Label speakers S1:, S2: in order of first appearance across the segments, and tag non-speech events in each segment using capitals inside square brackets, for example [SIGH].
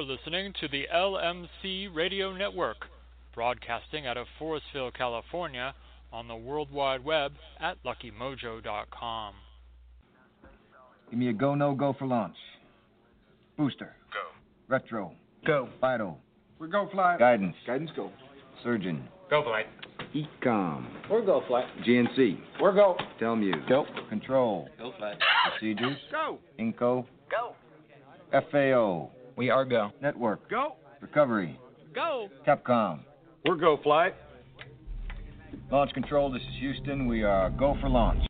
S1: You're listening to the LMC Radio Network, broadcasting out of Forestville, California, on the World Wide Web at luckymojo.com.
S2: Give me a go, no go for launch. Booster.
S3: Go.
S2: Retro.
S4: Go.
S2: Vital.
S4: We go fly.
S2: Guidance.
S4: Guidance go.
S2: Surgeon.
S3: Go flight.
S2: EECOM.
S4: We're go flight.
S2: GNC.
S4: We're go.
S2: Tell Telmuse.
S4: Go.
S2: Control.
S3: Go flight.
S2: Procedures.
S4: Go.
S2: Inco.
S3: Go.
S2: FAO.
S4: We are go.
S2: Network.
S4: Go.
S2: Recovery.
S4: Go.
S2: Capcom.
S4: We're go flight.
S2: Launch control, this is Houston. We are go for launch.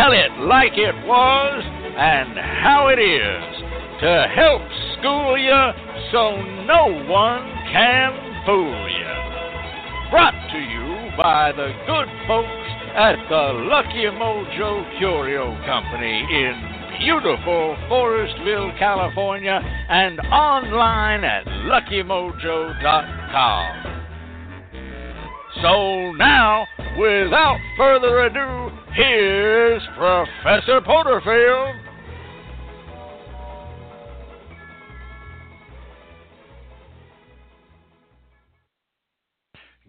S5: Tell it like it was and how it is, to help school you so no one can fool you. Brought to you by the good folks at the Lucky Mojo Curio Company in beautiful Forestville, California, and online at luckymojo.com. So now, without further ado, here's Professor Porterfield.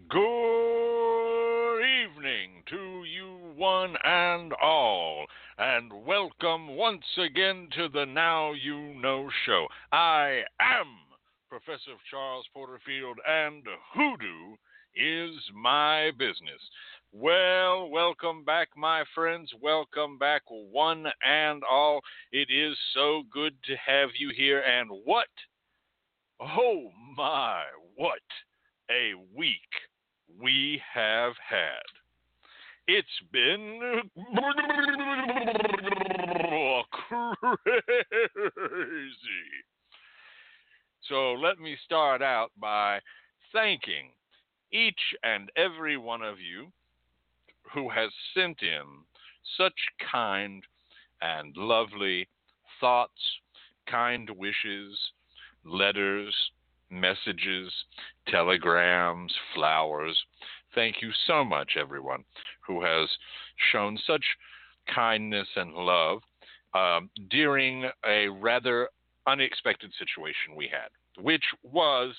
S5: Good evening to you, one and all, and welcome once again to the Now You Know Show. I am Professor Charles Porterfield, and hoodoo is my business. Well, welcome back, my friends. Welcome back, one and all. It is so good to have you here, and what? Oh my, what a week we have had. It's been crazy. So let me start out by thanking each and every one of you who has sent in such kind and lovely thoughts, kind wishes, letters, messages, telegrams, flowers. Thank you so much, everyone who has shown such kindness and love um, during a rather unexpected situation we had, which was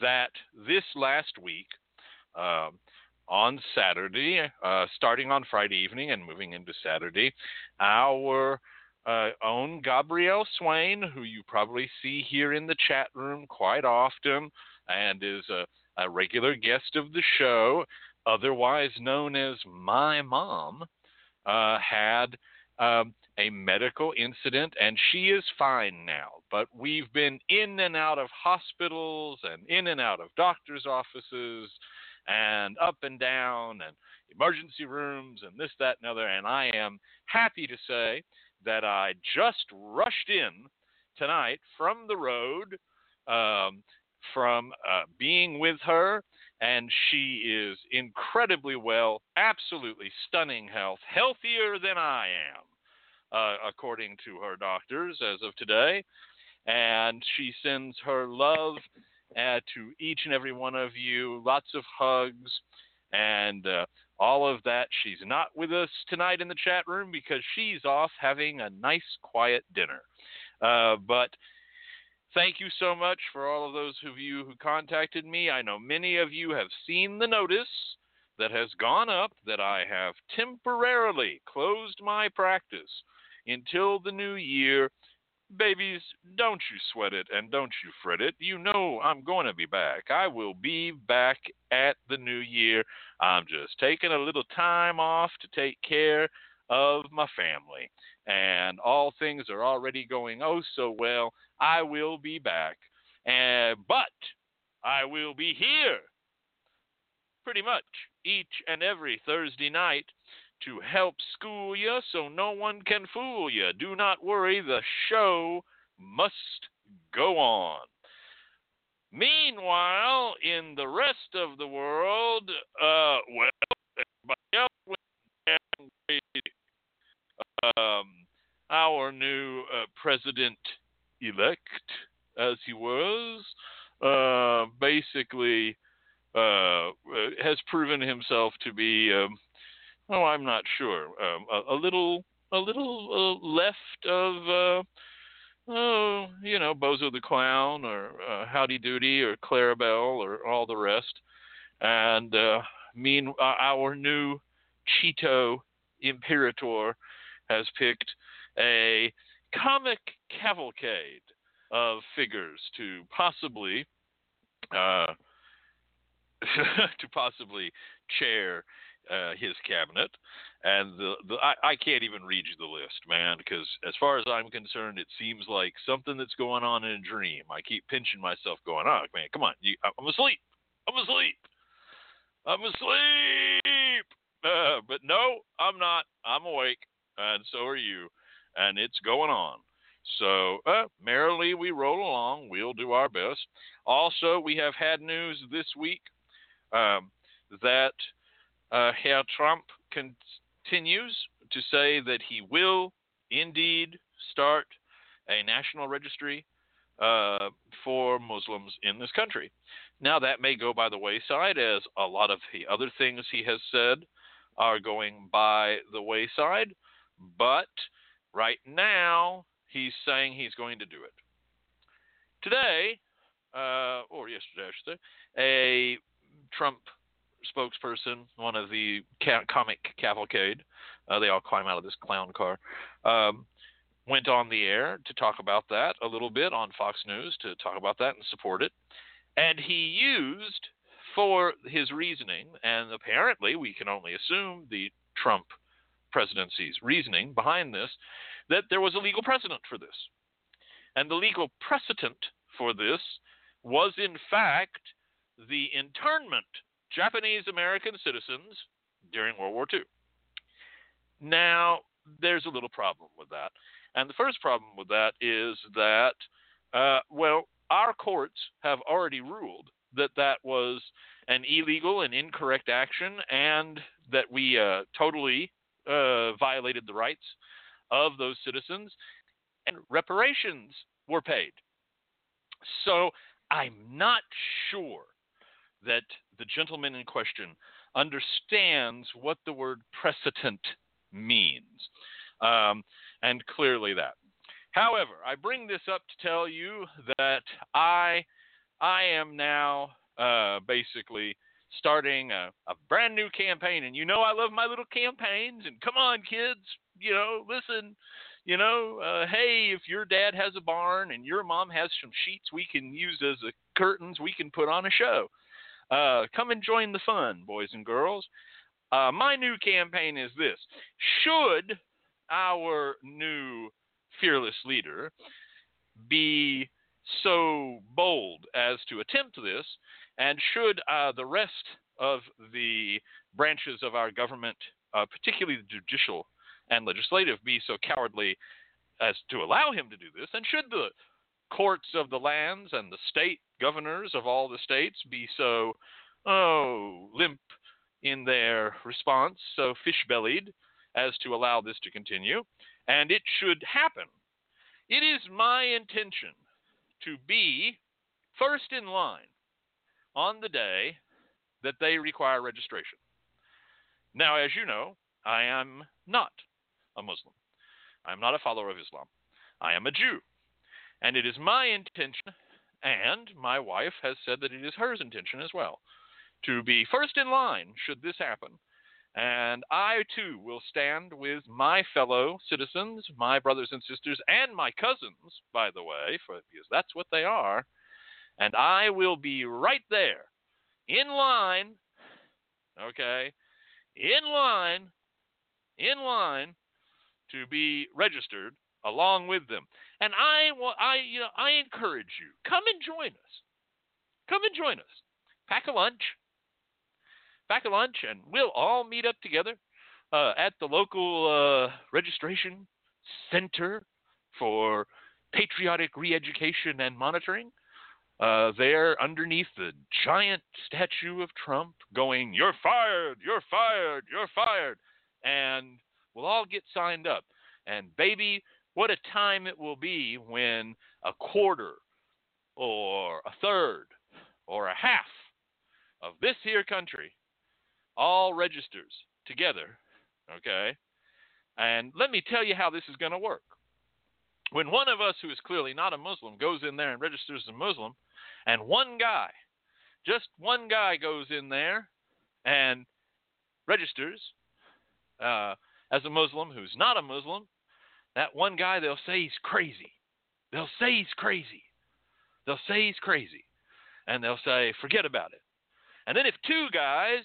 S5: that this last week, uh, on Saturday, uh, starting on Friday evening and moving into Saturday, our uh, own Gabrielle Swain, who you probably see here in the chat room quite often and is a, a regular guest of the show, otherwise known as my mom, uh, had um, a medical incident and she is fine now. But we've been in and out of hospitals and in and out of doctors' offices and up and down and emergency rooms and this, that, and other. And I am happy to say that I just rushed in tonight from the road, um, from uh, being with her, and she is incredibly well, absolutely stunning health, healthier than I am, uh, according to her doctors as of today. And she sends her love uh, to each and every one of you, lots of hugs, and uh, all of that. She's not with us tonight in the chat room because she's off having a nice, quiet dinner. Uh, but thank you so much for all of those of you who contacted me. I know many of you have seen the notice that has gone up that I have temporarily closed my practice until the new year. Babies, don't you sweat it and don't you fret it. You know I'm going to be back. I will be back at the new year. I'm just taking a little time off to take care of my family and all things are already going oh so well. I will be back, and but I will be here pretty much each and every Thursday night to help school you so no one can fool you. Do not worry, the show must go on. Meanwhile, in the rest of the world, uh, well. Um, our new uh, president elect, as he was, uh, basically uh, has proven himself to be, um, oh, I'm not sure, um, a, a, little, a little uh, left of, uh, oh, you know, Bozo the Clown or uh, Howdy Doody or Clarabelle or all the rest. And mean, our new Cheeto Imperator has picked a comic cavalcade of figures to possibly uh, [LAUGHS] to possibly chair uh, his cabinet. And the, the I, I can't even read you the list, man, because as far as I'm concerned, it seems like something that's going on in a dream. I keep pinching myself, going, "Oh man, come on, you, I'm asleep, I'm asleep, I'm asleep." Uh, but no, I'm not. I'm awake, and so are you and it's going on. So, uh, merrily we roll along. We'll do our best. Also, we have had news this week um, that uh, Herr Trump continues to say that he will indeed start a national registry uh, for Muslims in this country. Now, that may go by the wayside, as a lot of the other things he has said are going by the wayside, but Right now, he's saying he's going to do it. Today, uh, or yesterday, I should say, a Trump spokesperson, one of the ca- comic cavalcade, uh, they all climb out of this clown car, um, went on the air to talk about that a little bit on Fox News to talk about that and support it. And he used for his reasoning, and apparently we can only assume the Trump presidency's reasoning behind this that there was a legal precedent for this. And the legal precedent for this was, in fact, the internment Japanese American citizens during World War II. Now, there's a little problem with that. And the first problem with that is that, uh, well, our courts have already ruled that that was an illegal and incorrect action and that we uh, totally uh, violated the rights of those citizens, and reparations were paid. So I'm not sure that the gentleman in question understands what the word precedent means, um, and clearly that. However, I bring this up to tell you that I I am now uh, basically starting a, a brand new campaign. And you know, I love my little campaigns. And come on, kids, you know, listen, you know, uh, hey, if your dad has a barn and your mom has some sheets we can use as a curtains, we can put on a show. Uh, come and join the fun, boys and girls. Uh, my new campaign is this Should our new fearless leader be so bold as to attempt this, and should uh, the rest of the branches of our government, uh, particularly the judicial and legislative, be so cowardly as to allow him to do this? And should the courts of the lands and the state governors of all the states be so, oh, limp in their response, so fish bellied, as to allow this to continue? And it should happen. It is my intention to be first in line on the day that they require registration. Now, as you know, I am not a Muslim. I am not a follower of Islam. I am a Jew. And it is my intention, and my wife has said that it is hers intention as well, to be first in line should this happen. And I too will stand with my fellow citizens, my brothers and sisters, and my cousins, by the way, for because that's what they are. And I will be right there in line, okay, in line, in line to be registered along with them. And I I, you know, I encourage you, come and join us. Come and join us. Pack a lunch. Pack a lunch, and we'll all meet up together uh, at the local uh, registration center for patriotic re-education and monitoring. Uh, there, underneath the giant statue of Trump, going, "You're fired! You're fired! You're fired!" and we'll all get signed up. And baby, what a time it will be when a quarter or a third or a half of this here country all registers together, okay? And let me tell you how this is going to work. When one of us who is clearly not a Muslim goes in there and registers as a Muslim, and one guy, just one guy goes in there and registers uh, as a Muslim who's not a Muslim, that one guy, they'll say he's crazy. They'll say he's crazy. They'll say he's crazy. And they'll say, forget about it. And then if two guys,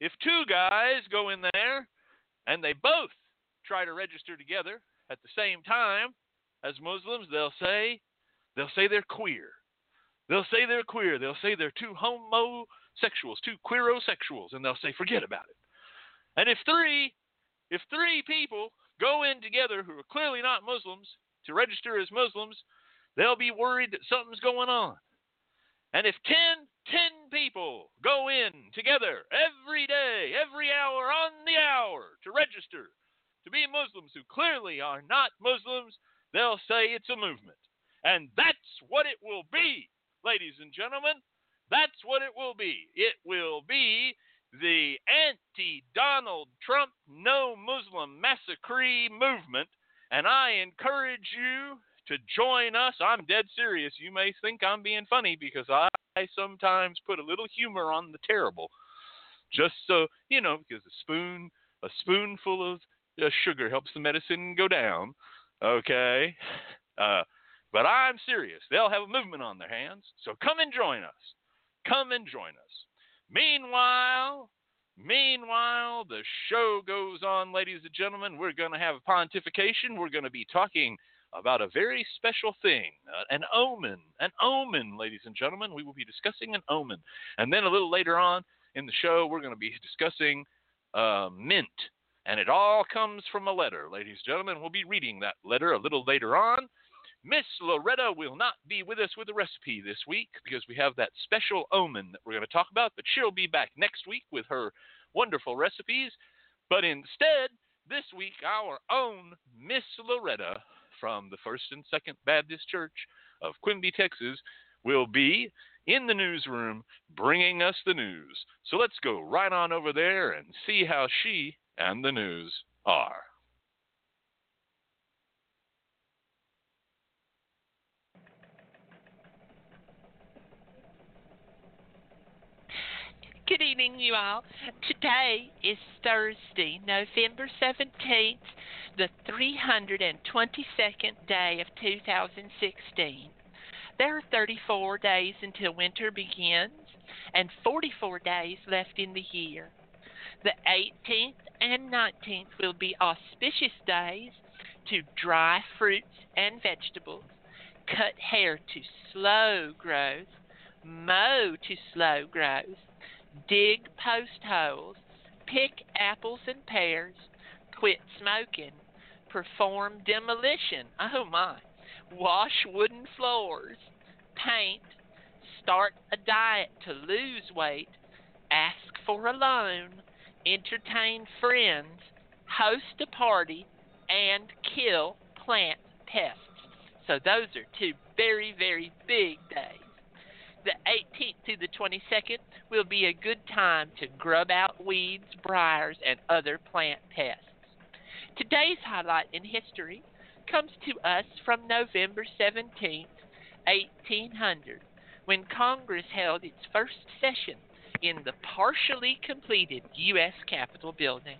S5: if two guys go in there and they both try to register together at the same time as Muslims, they'll say, they'll say they're queer. They'll say they're queer. They'll say they're two homosexuals, two queerosexuals, and they'll say, forget about it. And if three, if three people go in together who are clearly not Muslims to register as Muslims, they'll be worried that something's going on. And if 10, 10 people go in together every day, every hour on the hour to register to be Muslims who clearly are not Muslims, they'll say it's a movement. And that's what it will be, ladies and gentlemen. That's what it will be. It will be the anti Donald Trump no Muslim massacre movement, and I encourage you to join us. I'm dead serious. You may think I'm being funny because I, sometimes put a little humor on the terrible, just so you know, because a spoon, a spoonful of uh, sugar helps the medicine go down. Okay, [LAUGHS] uh, but I'm serious. They'll have a movement on their hands, so come and join us. Come and join us. Meanwhile, meanwhile, the show goes on, ladies and gentlemen. We're going to have pontification. We're going to be talking about a very special thing, uh, an omen, an omen, ladies and gentlemen. We will be discussing an omen. And then a little later on in the show, we're going to be discussing uh, mint. And it all comes from a letter, ladies and gentlemen. We'll be reading that letter a little later on. Miss Loretta will not be with us with a recipe this week because we have that special omen that we're going to talk about, but she'll be back next week with her wonderful recipes. But instead, this week, our own Miss Loretta from the First and Second Baptist Church of Quimby, Texas, will be in the newsroom bringing us the news. So let's go right on over there and see how she and the news are.
S3: Good evening, you all. Today is Thursday, November 17th, the 322nd day of 2016. There are 34 days until winter begins and 44 days left in the year. The 18th and 19th will be auspicious days to dry fruits and vegetables, cut hair to slow growth, mow to slow growth, dig post holes, pick apples and pears, quit smoking, perform demolition. Oh my. Wash wooden floors, paint, start a diet to lose weight, ask for a loan, entertain friends, host a party, and kill plant pests. So those are two very, very big days. The 18th to the 22nd will be a good time to grub out weeds, briars, and other plant pests. Today's highlight in history comes to us from November 17, 1800, when Congress held its first session in the partially completed U.S. Capitol building.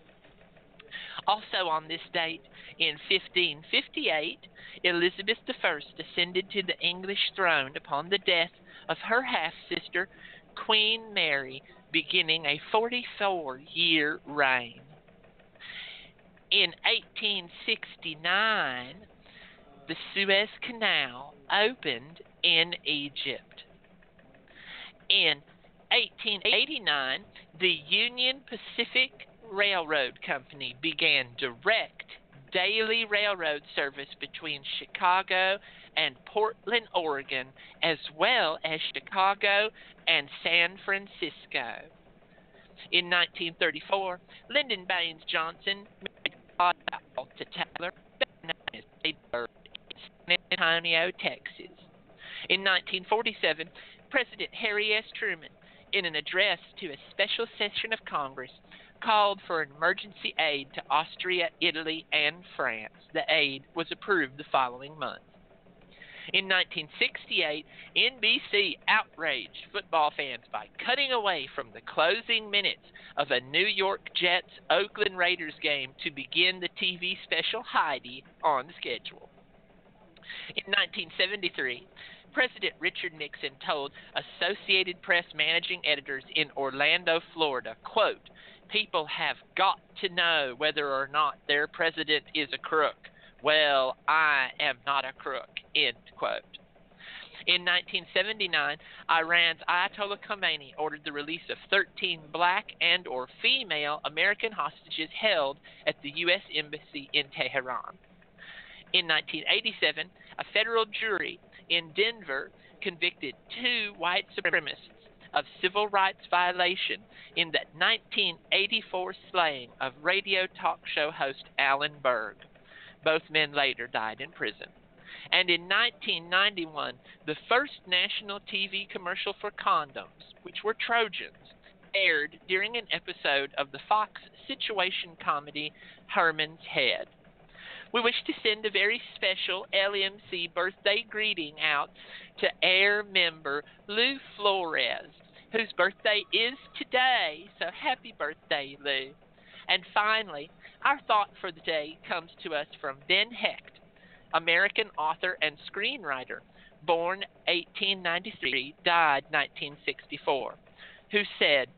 S3: Also on this date, in 1558, Elizabeth I ascended to the English throne upon the death of her half sister, Queen Mary, beginning a 44 year reign. In 1869, the Suez Canal opened in Egypt. In 1889, the Union Pacific Railroad Company began direct daily railroad service between Chicago and Portland, Oregon, as well as Chicago and San Francisco. In 1934, Lyndon Baines Johnson a Claudia Taylor in San Antonio, Texas. In 1947, President Harry S. Truman, in an address to a special session of Congress, called for emergency aid to Austria, Italy, and France. The aid was approved the following month. In 1968, NBC outraged football fans by cutting away from the closing minutes of a New York Jets Oakland Raiders game to begin the TV special Heidi on schedule. In 1973, President Richard Nixon told Associated Press managing editors in Orlando, Florida, quote, people have got to know whether or not their president is a crook. Well, I am not a crook. End quote. In 1979, Iran's Ayatollah Khomeini ordered the release of 13 black and or female American hostages held at the U.S. Embassy in Tehran. In 1987, a federal jury in Denver convicted two white supremacists of civil rights violation in the 1984 slaying of radio talk show host Alan Berg. Both men later died in prison. And in 1991, the first national TV commercial for condoms, which were Trojans, aired during an episode of the Fox situation comedy Herman's Head. We wish to send a very special LMC birthday greeting out to AIRR member Lou Flores, whose birthday is today. So happy birthday, Lou. And finally, our thought for the day comes to us from Ben Hecht, American author and screenwriter, born 1893, died 1964, who said,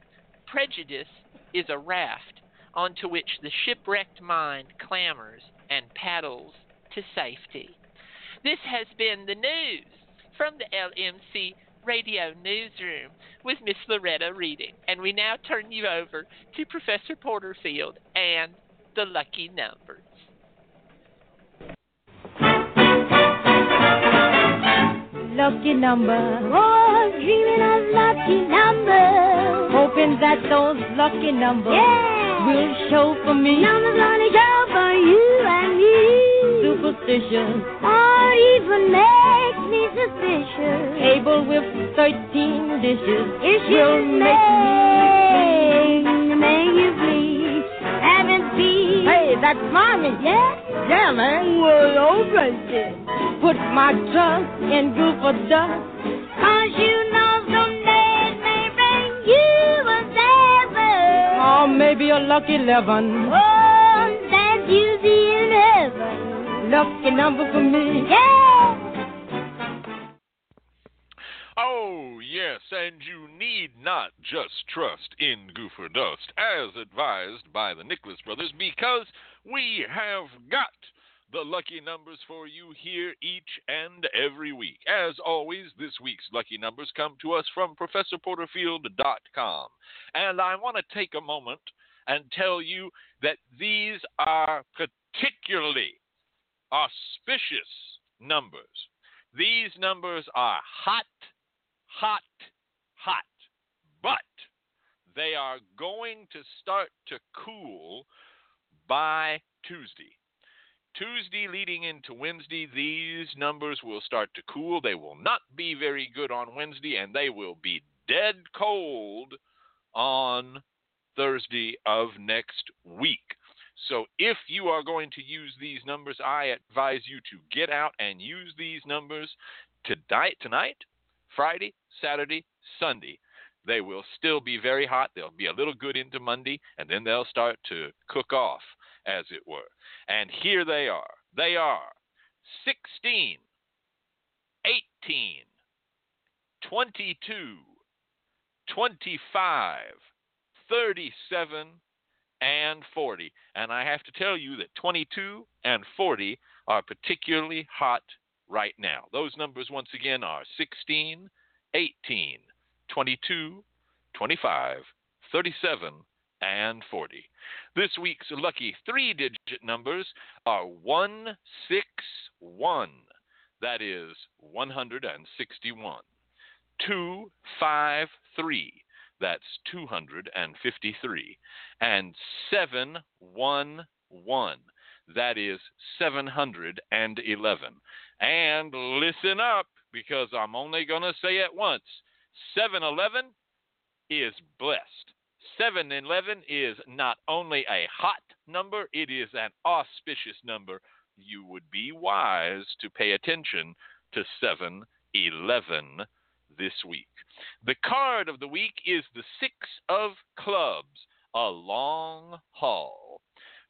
S3: Prejudice is a raft onto which the shipwrecked mind clambers and paddles to safety. This has been the news from the LMC Radio Newsroom with Miss Loretta reading. And we now turn you over to Professor Porterfield and the lucky numbers.
S6: Lucky number, oh, dreaming of lucky numbers, hoping that those lucky numbers yeah. will show for me. Numbers only show for you and me. Superstition, or even makes me suspicious. Table with thirteen dishes, it will make me make you that's mommy. Yeah. Yeah, man. Well, all right then. Put my trust in group of dust. Cause you know someday it may bring you a seven. Or maybe a lucky eleven. Oh, that you see in heaven. Lucky number for me. Yeah.
S5: Oh, yes, and you need not just trust in Goofer Dust, as advised by the Nicholas brothers, because we have got the lucky numbers for you here each and every week. As always, this week's lucky numbers come to us from ProfessorPorterfield.com. And I want to take a moment and tell you that these are particularly auspicious numbers. These numbers are hot, hot, hot, but they are going to start to cool by Tuesday. Tuesday leading into Wednesday, these numbers will start to cool. They will not be very good on Wednesday, and they will be dead cold on Thursday of next week. So if you are going to use these numbers, I advise you to get out and use these numbers tonight, tonight, Friday, Saturday, Sunday. They will still be very hot. They'll be a little good into Monday, and then they'll start to cook off, as it were. And here they are. They are 16, 18, 22, 25, 37, and 40. And I have to tell you that 22 and 40 are particularly hot right now. Those numbers, once again, are 16, 18, 22, 25, 37, and 40. This week's lucky three digit numbers are 161. That is 161. 253. That's 253. And 711. That is 711. And listen up because I'm only going to say it once 711 is blessed. 711 is not only a hot number, it is an auspicious number. You would be wise to pay attention to 711 this week. The card of the week is the Six of Clubs, a long haul.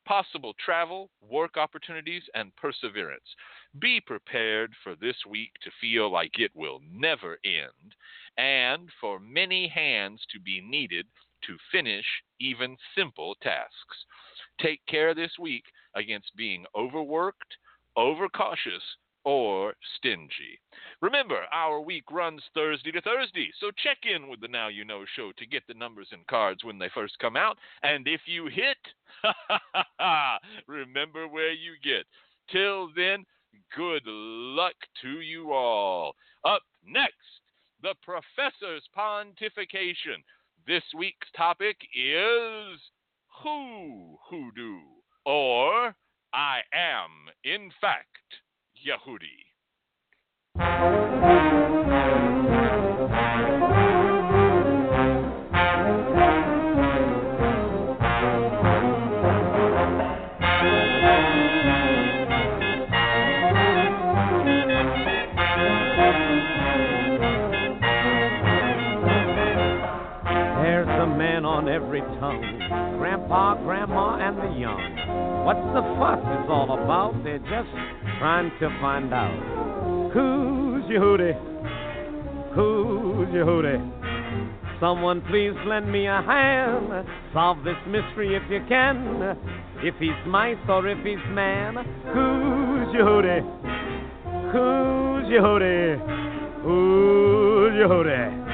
S5: Possible travel, work opportunities, and perseverance. Be prepared for this week to feel like it will never end, and for many hands to be needed to finish even simple tasks. Take care this week against being overworked, overcautious, or stingy. Remember, our week runs Thursday to Thursday, so check in with the Now You Know show to get the numbers and cards when they first come out. And if you hit, [LAUGHS] remember where you get. Till then, good luck to you all. Up next, the professor's pontification. This week's topic is Who Hoodoo, or I am, in fact, Yehudi.
S7: Grandpa, Grandma, and the young. What's the fuss is all about? They're just trying to find out. Who's Yehudi? Who's Yehudi? Someone please lend me a hand. Solve this mystery if you can. If he's mice or if he's man. Who's Yehudi? Who's Yehudi? Who's Yehudi?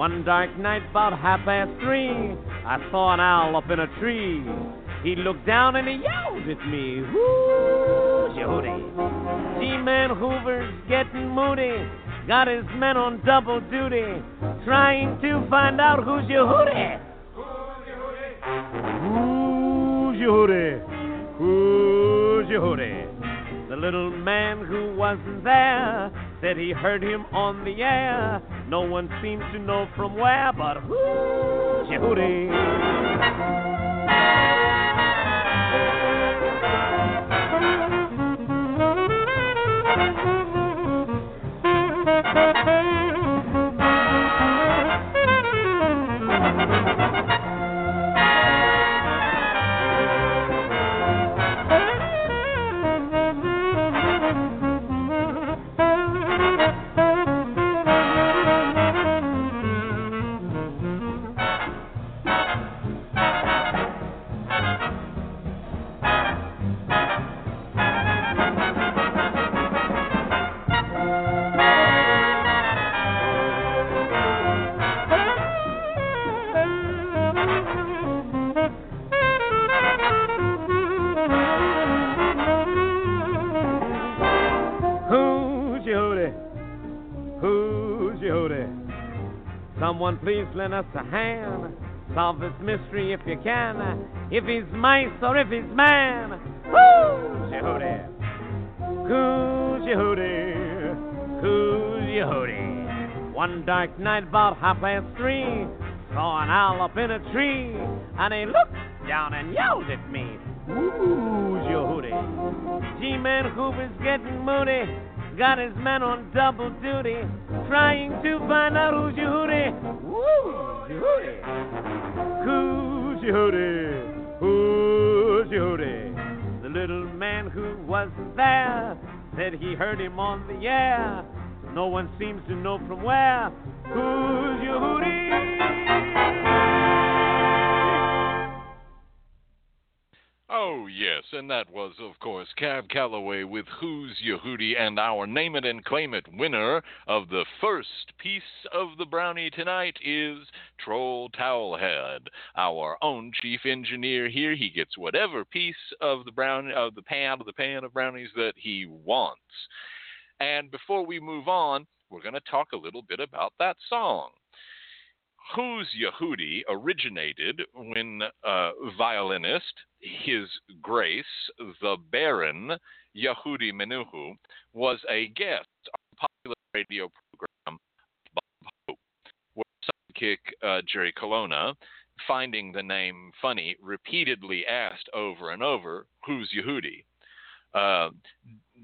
S7: One dark night, about half past three, I saw an owl up in a tree. He looked down and he yelled at me, Who's Yehudi? G-Man Hoover's getting moody, got his men on double duty, trying to find out who's your Yehudi. Who's your Yehudi? Who's your Yehudi? The little man who wasn't there said he heard him on the air. No one seems to know from where, but who's Jody. Thank [LAUGHS] Someone please lend us a hand. Solve this mystery if you can. If he's mice or if he's man. Whoo! Yehudi. Who's Yehudi? Who's Yehudi? One dark night about half past three, saw an owl up in a tree, and he looked down and yelled at me. Who's Yehudi? G-Man Hoover's getting moody. Got his men on double duty, trying to find out who's. Who's Yehudi? Who's Yehudi? Who's Yehudi? The little man who was there said he heard him on the air. No one seems to know from where. Who's Yehudi?
S5: Oh, yes, and that was, of course, Cab Calloway with Who's Yehudi and our Name It and Claim It winner of the first piece of the brownie tonight is Troll Towelhead, our own chief engineer here. He gets whatever piece of the brownie, of the pan of the pan of brownies that he wants. And before we move on, we're going to talk a little bit about that song. Who's Yehudi originated when uh, violinist His Grace the Baron Yehudi Menuhin was a guest on the popular radio program Bob Hope, where sidekick uh, Jerry Colonna, finding the name funny, repeatedly asked over and over, "Who's Yehudi?" Uh,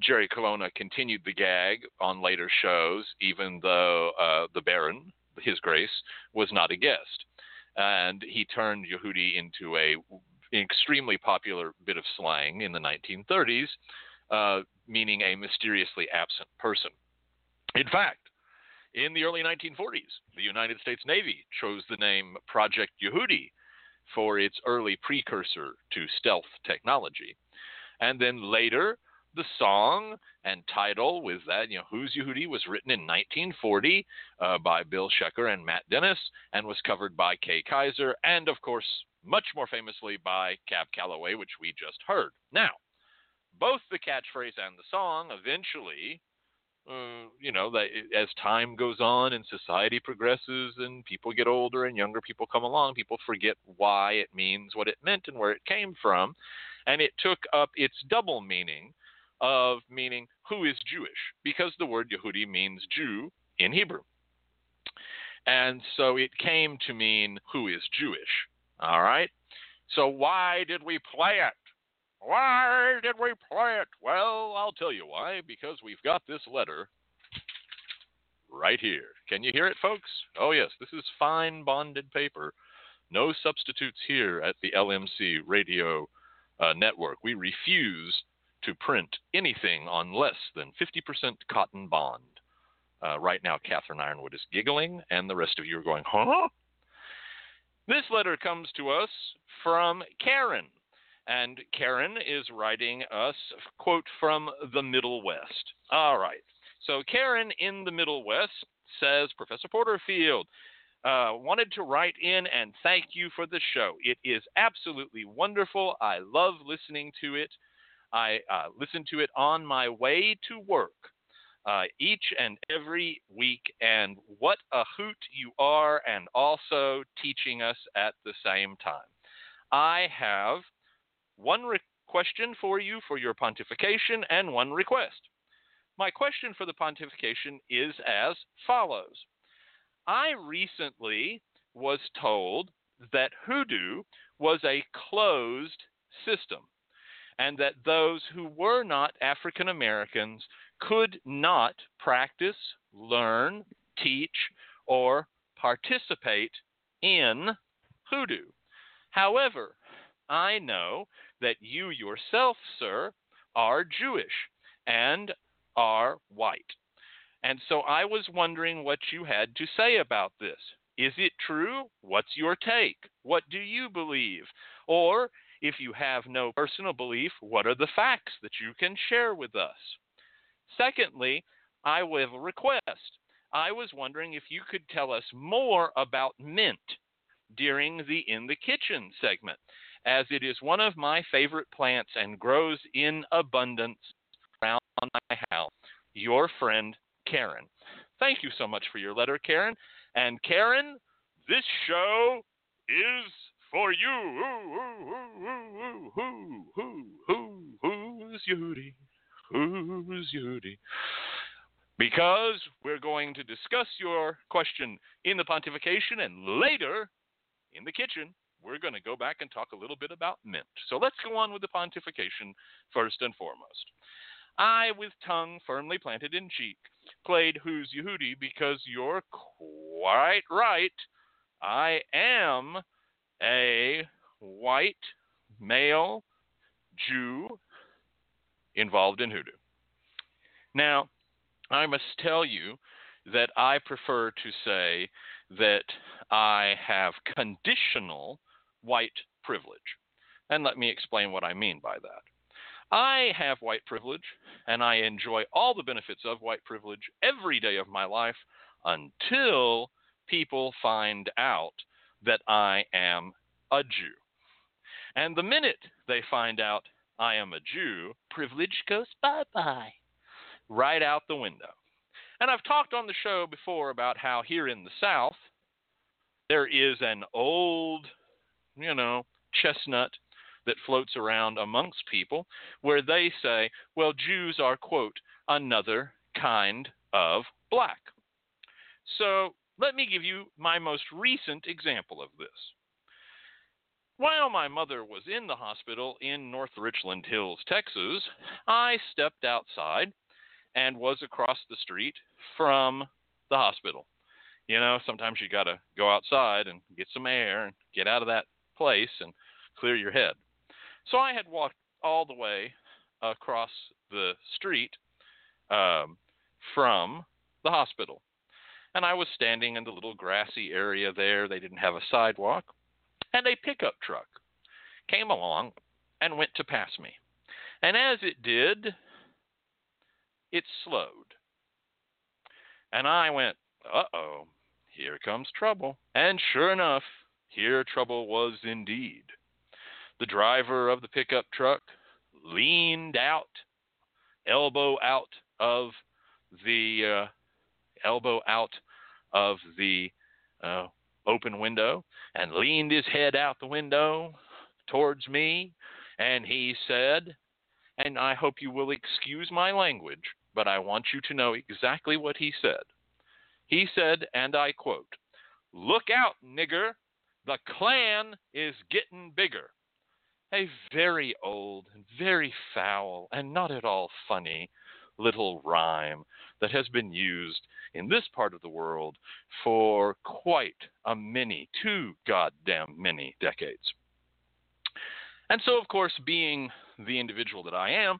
S5: Jerry Colonna continued the gag on later shows, even though uh, the Baron, His Grace, was not a guest. And he turned Yehudi into a extremely popular bit of slang in the 1930s, uh, meaning a mysteriously absent person. In fact, in the early 1940s, the United States Navy chose the name Project Yehudi for its early precursor to stealth technology. And then later, the song and title with that, you know, Who's Yehudi was written in 1940 uh, by Bill Seckler and Matt Dennis and was covered by Kay Kyser and, of course, much more famously by Cab Calloway, which we just heard. Now, both the catchphrase and the song eventually, uh, you know, that as time goes on and society progresses and people get older and younger people come along, people forget why it means what it meant and where it came from. And it took up its double meaning of meaning who is Jewish, because the word Yehudi means Jew in Hebrew. And so it came to mean who is Jewish. All right? So why did we play it? Why did we play it? Well, I'll tell you why. Because we've got this letter right here. Can you hear it, folks? Oh, yes, this is fine bonded paper. No substitutes here at the LMC radio uh, network. We refuse to print anything on less than 50% cotton bond. Uh, right now, Catherine Yronwode is giggling, and the rest of you are going, huh? This letter comes to us from Karen. And Karen is writing us, quote, from the Middle West. All right. So Karen in the Middle West says, Professor Porterfield, uh, wanted to write in and thank you for the show. It is absolutely wonderful. I love listening to it. I uh, listen to it on my way to work uh, each and every week. And what a hoot you are, and also teaching us at the same time. I have one re- question for you for your pontification and one request. My question for the pontification is as follows I recently was told that hoodoo was a closed system and that those who were not African Americans could not practice, learn, teach, or participate in hoodoo. However, I know that you yourself, sir, are Jewish and are white. And so I was wondering what you had to say about this. Is it true? What's your take? What do you believe? Or if you have no personal belief, what are the facts that you can share with us? Secondly, I have a request. I was wondering if you could tell us more about mint during the In the Kitchen segment, as it is one of my favorite plants and grows in abundance around my house. Your friend, Karen. Thank you so much for your letter, Karen. And Karen, this show is for you. Who, who, who, who, who, who's Yehudi? Who's Yehudi? Because we're going to discuss your question in the pontification, and later in the kitchen, we're going to go back and talk a little bit about mint. So let's go on with the pontification first and foremost. I, with tongue firmly planted in cheek, played Who's Yehudi because you're quite right. I am a white male Jew involved in hoodoo. Now, I must tell you that I prefer to say that I have conditional white privilege. And let me explain what I mean by that. I have white privilege, and I enjoy all the benefits of white privilege every day of my life until people find out that I am a Jew. And the minute they find out I am a Jew, privilege goes bye bye, right out the window. And I've talked on the show before about how here in the South, there is an old, you know, chestnut that floats around amongst people where they say, well, Jews are, quote, another kind of black. So let me give you my most recent example of this. While my mother was in the hospital in North Richland Hills, Texas, I stepped outside and was across the street from the hospital. You know, sometimes you got to go outside and get some air and get out of that place and clear your head. So I had walked all the way across the street um, from the hospital. And I was standing in the little grassy area there. They didn't have a sidewalk. And a pickup truck came along and went to pass me. And as it did, it slowed. And I went, uh oh, here comes trouble. And sure enough, here trouble was indeed. The driver of the pickup truck leaned out, elbow out of the uh, elbow out of the uh, open window, and leaned his head out the window towards me, and he said, and I hope you will excuse my language, but I want you to know exactly what he said. He said, and I quote, Look out, nigger, the Klan is getting bigger a very old and very foul and not at all funny little rhyme that has been used in this part of the world for quite a many, too goddamn many decades. And so, of course, being the individual that I am,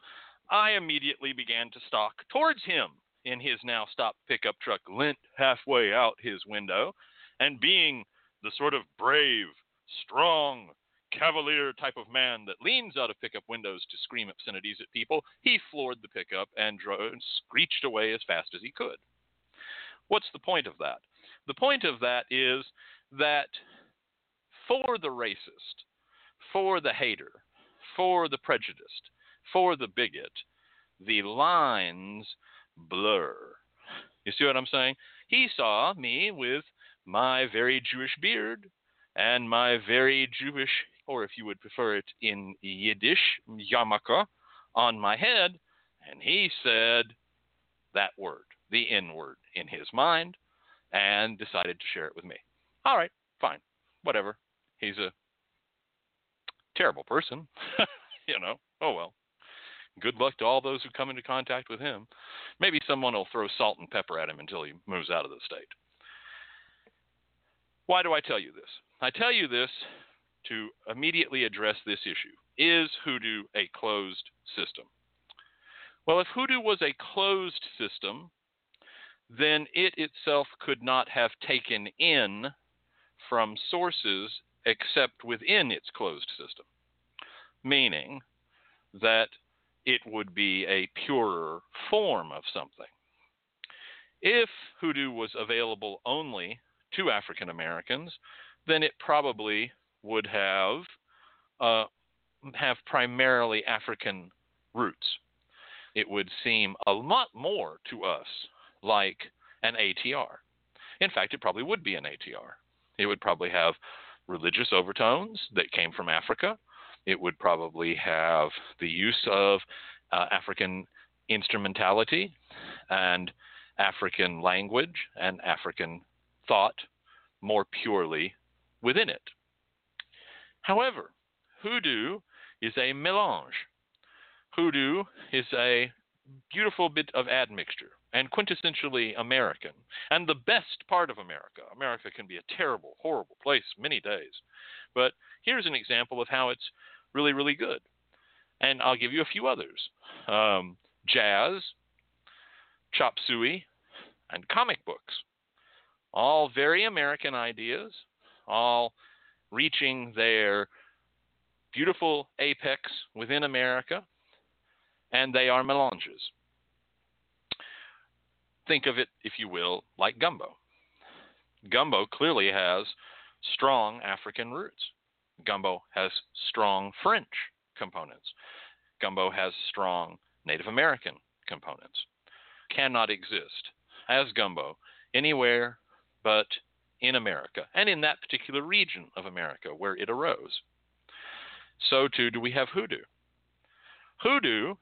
S5: I immediately began to stalk towards him in his now stopped pickup truck, lent halfway out his window, and being the sort of brave, strong, cavalier type of man that leans out of pickup windows to scream obscenities at people, he floored the pickup and, and screeched away as fast as he could. What's the point of that? The point of that is that for the racist, for the hater, for the prejudiced, for the bigot, the lines blur. You see what I'm saying? He saw me with my very Jewish beard and my very Jewish or if you would prefer it in Yiddish, yarmulke, on my head, and he said that word, the N word, in his mind, and decided to share it with me. All right, fine, whatever. He's a terrible person, [LAUGHS] you know. Oh well. Good luck to all those who come into contact with him. Maybe someone will throw salt and pepper at him until he moves out of the state. Why do I tell you this? I tell you this to immediately address this issue. Is Hoodoo a closed system? Well, if Hoodoo was a closed system, then it itself could not have taken in from sources except within its closed system, meaning that it would be a purer form of something. If Hoodoo was available only to African Americans, then it probably would have uh, have primarily African roots. It would seem a lot more to us like an ATR. In fact, it probably would be an ATR. It would probably have religious overtones that came from Africa. It would probably have the use of uh, African instrumentality and African language and African thought more purely within it. However, hoodoo is a melange. Hoodoo is a beautiful bit of admixture and quintessentially American and the best part of America. America can be a terrible, horrible place many days. But here's an example of how it's really, really good. And I'll give you a few others um, jazz, chop suey, and comic books. All very American ideas, all reaching their beautiful apex within America, and they are melanges. Think of it, if you will, like gumbo. Gumbo clearly has strong African roots. Gumbo has strong French components. Gumbo has strong Native American components. Cannot exist as gumbo anywhere but in America and in that particular region of America where it arose. So too do we have hoodoo. Hoodoo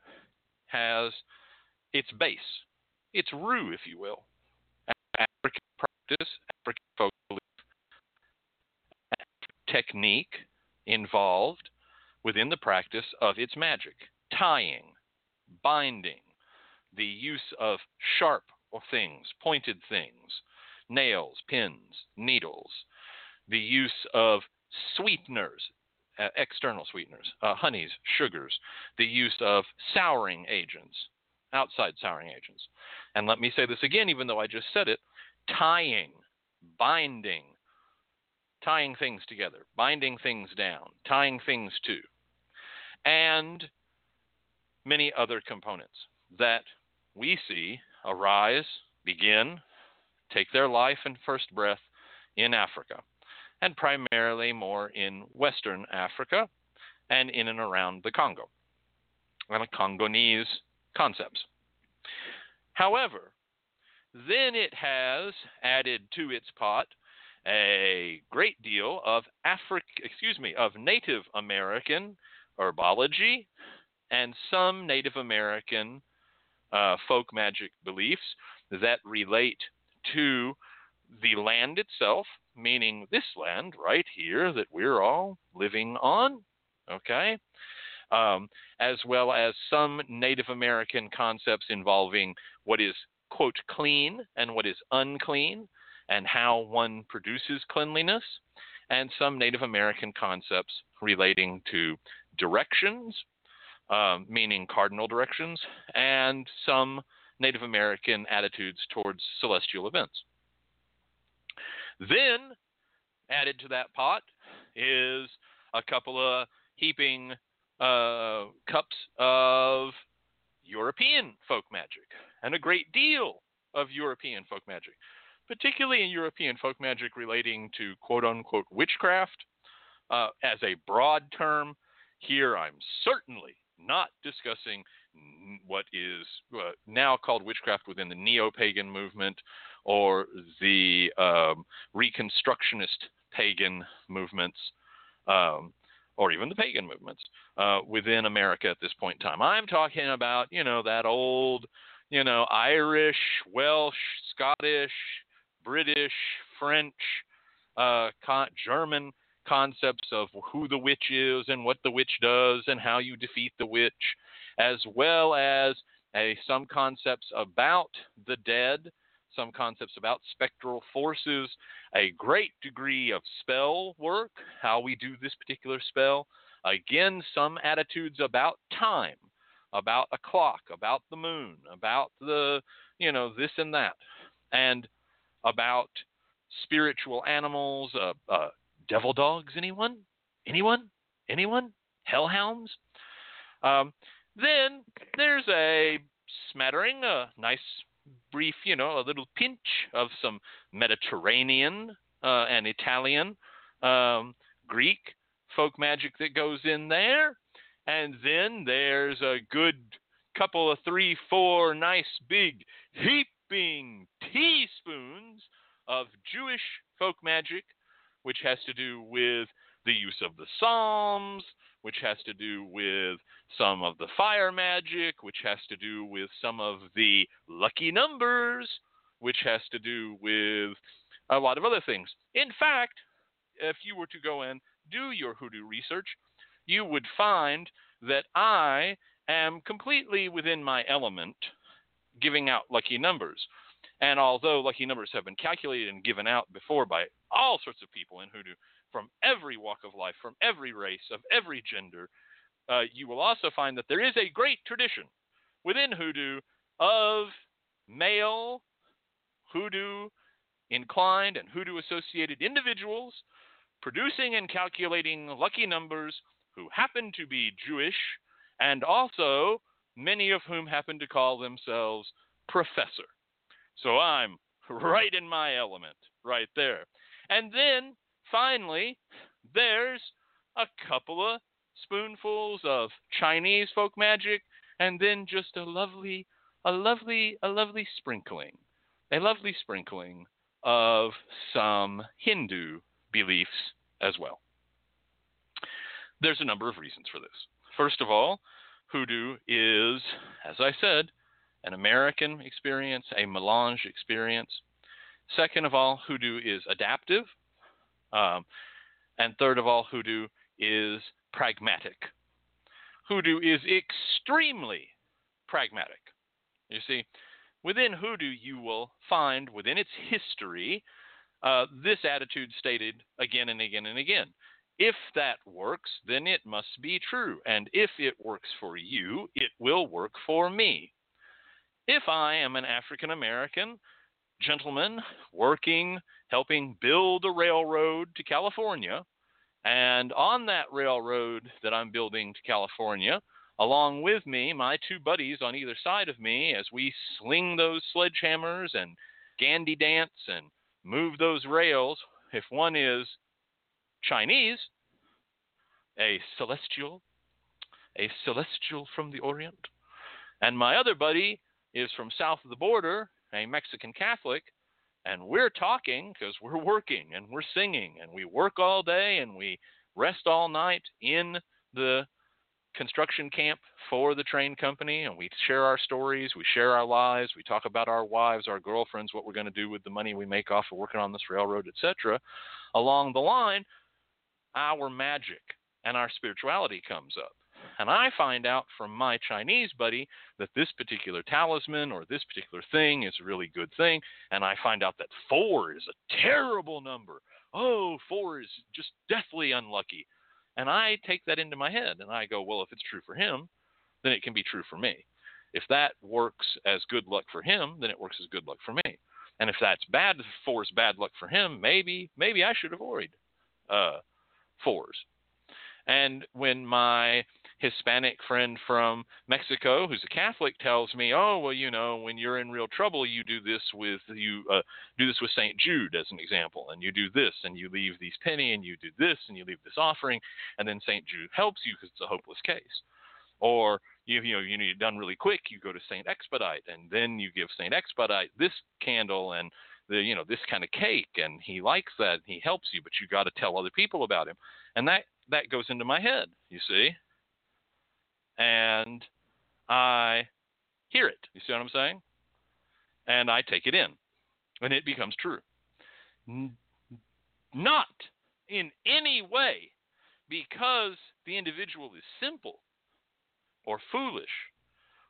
S5: has its base, its root, if you will, African practice, African folk belief, technique involved within the practice of its magic, tying, binding, the use of sharp things, pointed things, nails, pins, needles, the use of sweeteners, uh, external sweeteners, uh, honeys, sugars, the use of souring agents, outside souring agents. And let me say this again, even though I just said it tying, binding, tying things together, binding things down, tying things to, and many other components that we see arise, begin, take their life and first breath in Africa, and primarily more in Western Africa and in and around the Congo, and the Congolese concepts. However, then it has added to its pot a great deal of Afric, excuse me, of Native American herbology and some Native American uh, folk magic beliefs that relate to the land itself, meaning this land right here that we're all living on, okay, um, as well as some Native American concepts involving what is, quote, clean and what is unclean, and how one produces cleanliness, and some Native American concepts relating to directions um, meaning cardinal directions, and some Native American attitudes towards celestial events. Then, added to that pot is a couple of heaping uh, cups of European folk magic, and a great deal of European folk magic, particularly in European folk magic relating to quote unquote witchcraft. Uh, as a broad term, here I'm certainly not discussing what is uh, now called witchcraft within the neo pagan movement or the um, reconstructionist pagan movements. Um, or even the pagan movements uh, within America at this point in time. I'm talking about, you know, that old, you know, Irish, Welsh, Scottish, British, French, uh, con- German concepts of who the witch is and what the witch does and how you defeat the witch, as well as a, some concepts about the dead, some concepts about spectral forces, a great degree of spell work, how we do this particular spell. Again, some attitudes about time, about a clock, about the moon, about the, you know, this and that, and about spiritual animals, uh, uh, devil dogs? Anyone? Anyone? Anyone? Hellhounds? Um, then there's a smattering, a nice brief, you know, a little pinch of some Mediterranean uh, and Italian, um, Greek folk magic that goes in there. And then there's a good couple of three, four nice big heaping teaspoons of Jewish folk magic, which has to do with the use of the Psalms, which has to do with some of the fire magic, which has to do with some of the lucky numbers, which has to do with a lot of other things. In fact, if you were to go and do your hoodoo research, you would find that I am completely within my element giving out lucky numbers. And although lucky numbers have been calculated and given out before by all sorts of people in hoodoo from every walk of life, from every race, of every gender, uh, you will also find that there is a great tradition within hoodoo of male hoodoo inclined and hoodoo associated individuals producing and calculating lucky numbers who happen to be Jewish and also many of whom happen to call themselves professor. So I'm [LAUGHS] right in my element right there. And then finally, there's a couple of spoonfuls of Chinese folk magic and then just a lovely a lovely a lovely sprinkling. A lovely sprinkling of some Hindu beliefs as well. There's a number of reasons for this. First of all, hoodoo is, as I said, an American experience, a melange experience. Second of all, hoodoo is adaptive. Um, and third of all, hoodoo is pragmatic. Hoodoo is extremely pragmatic. You see, within hoodoo, you will find within its history uh, this attitude stated again and again and again. If that works, then it must be true. And if it works for you, it will work for me. If I am an African American gentleman working, helping build a railroad to California, and on that railroad that I'm building to California, along with me, my two buddies on either side of me, as we sling those sledgehammers and gandy dance and move those rails, if one is Chinese, a celestial, a celestial from the Orient, and my other buddy is from south of the border, a Mexican Catholic, and we're talking because we're working and we're singing and we work all day and we rest all night in the construction camp for the train company and we share our stories, we share our lives, we talk about our wives, our girlfriends, what we're going to do with the money we make off of working on this railroad, etc. Along the line, our magic and our spirituality comes up. And I find out from my Chinese buddy that this particular talisman or this particular thing is a really good thing. And I find out that four is a terrible number. Oh, four is just deathly unlucky. And I take that into my head and I go, well, if it's true for him, then it can be true for me. If that works as good luck for him, then it works as good luck for me. And if that's bad, if four is bad luck for him, maybe maybe I should avoid uh, fours. And when my Hispanic friend from Mexico, who's a Catholic, tells me, "Oh, well, you know, when you're in real trouble, you do this with you uh, do this with Saint Jude as an example, and you do this, and you leave these penny, and you do this, and you leave this offering, and then Saint Jude helps you because it's a hopeless case." Or you, you know you need it done really quick, you go to Saint Expedite, and then you give Saint Expedite this candle and the you know this kind of cake, and he likes that, and he helps you, but you got to tell other people about him, and that that goes into my head, you see and I hear it. You see what I'm saying? And I take it in, and it becomes true. Not in any way because the individual is simple or foolish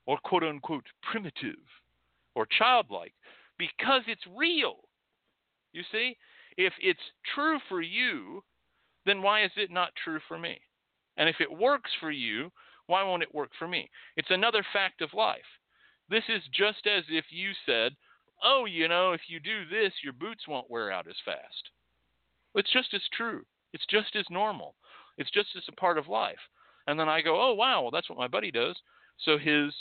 S5: or quote unquote primitive or childlike, because it's real. You see? If it's true for you, then why is it not true for me? And if it works for you, why won't it work for me? It's another fact of life. This is just as if you said, oh, you know, if you do this, your boots won't wear out as fast. It's just as true. It's just as normal. It's just as a part of life. And then I go, oh, wow, well, that's what my buddy does. So his,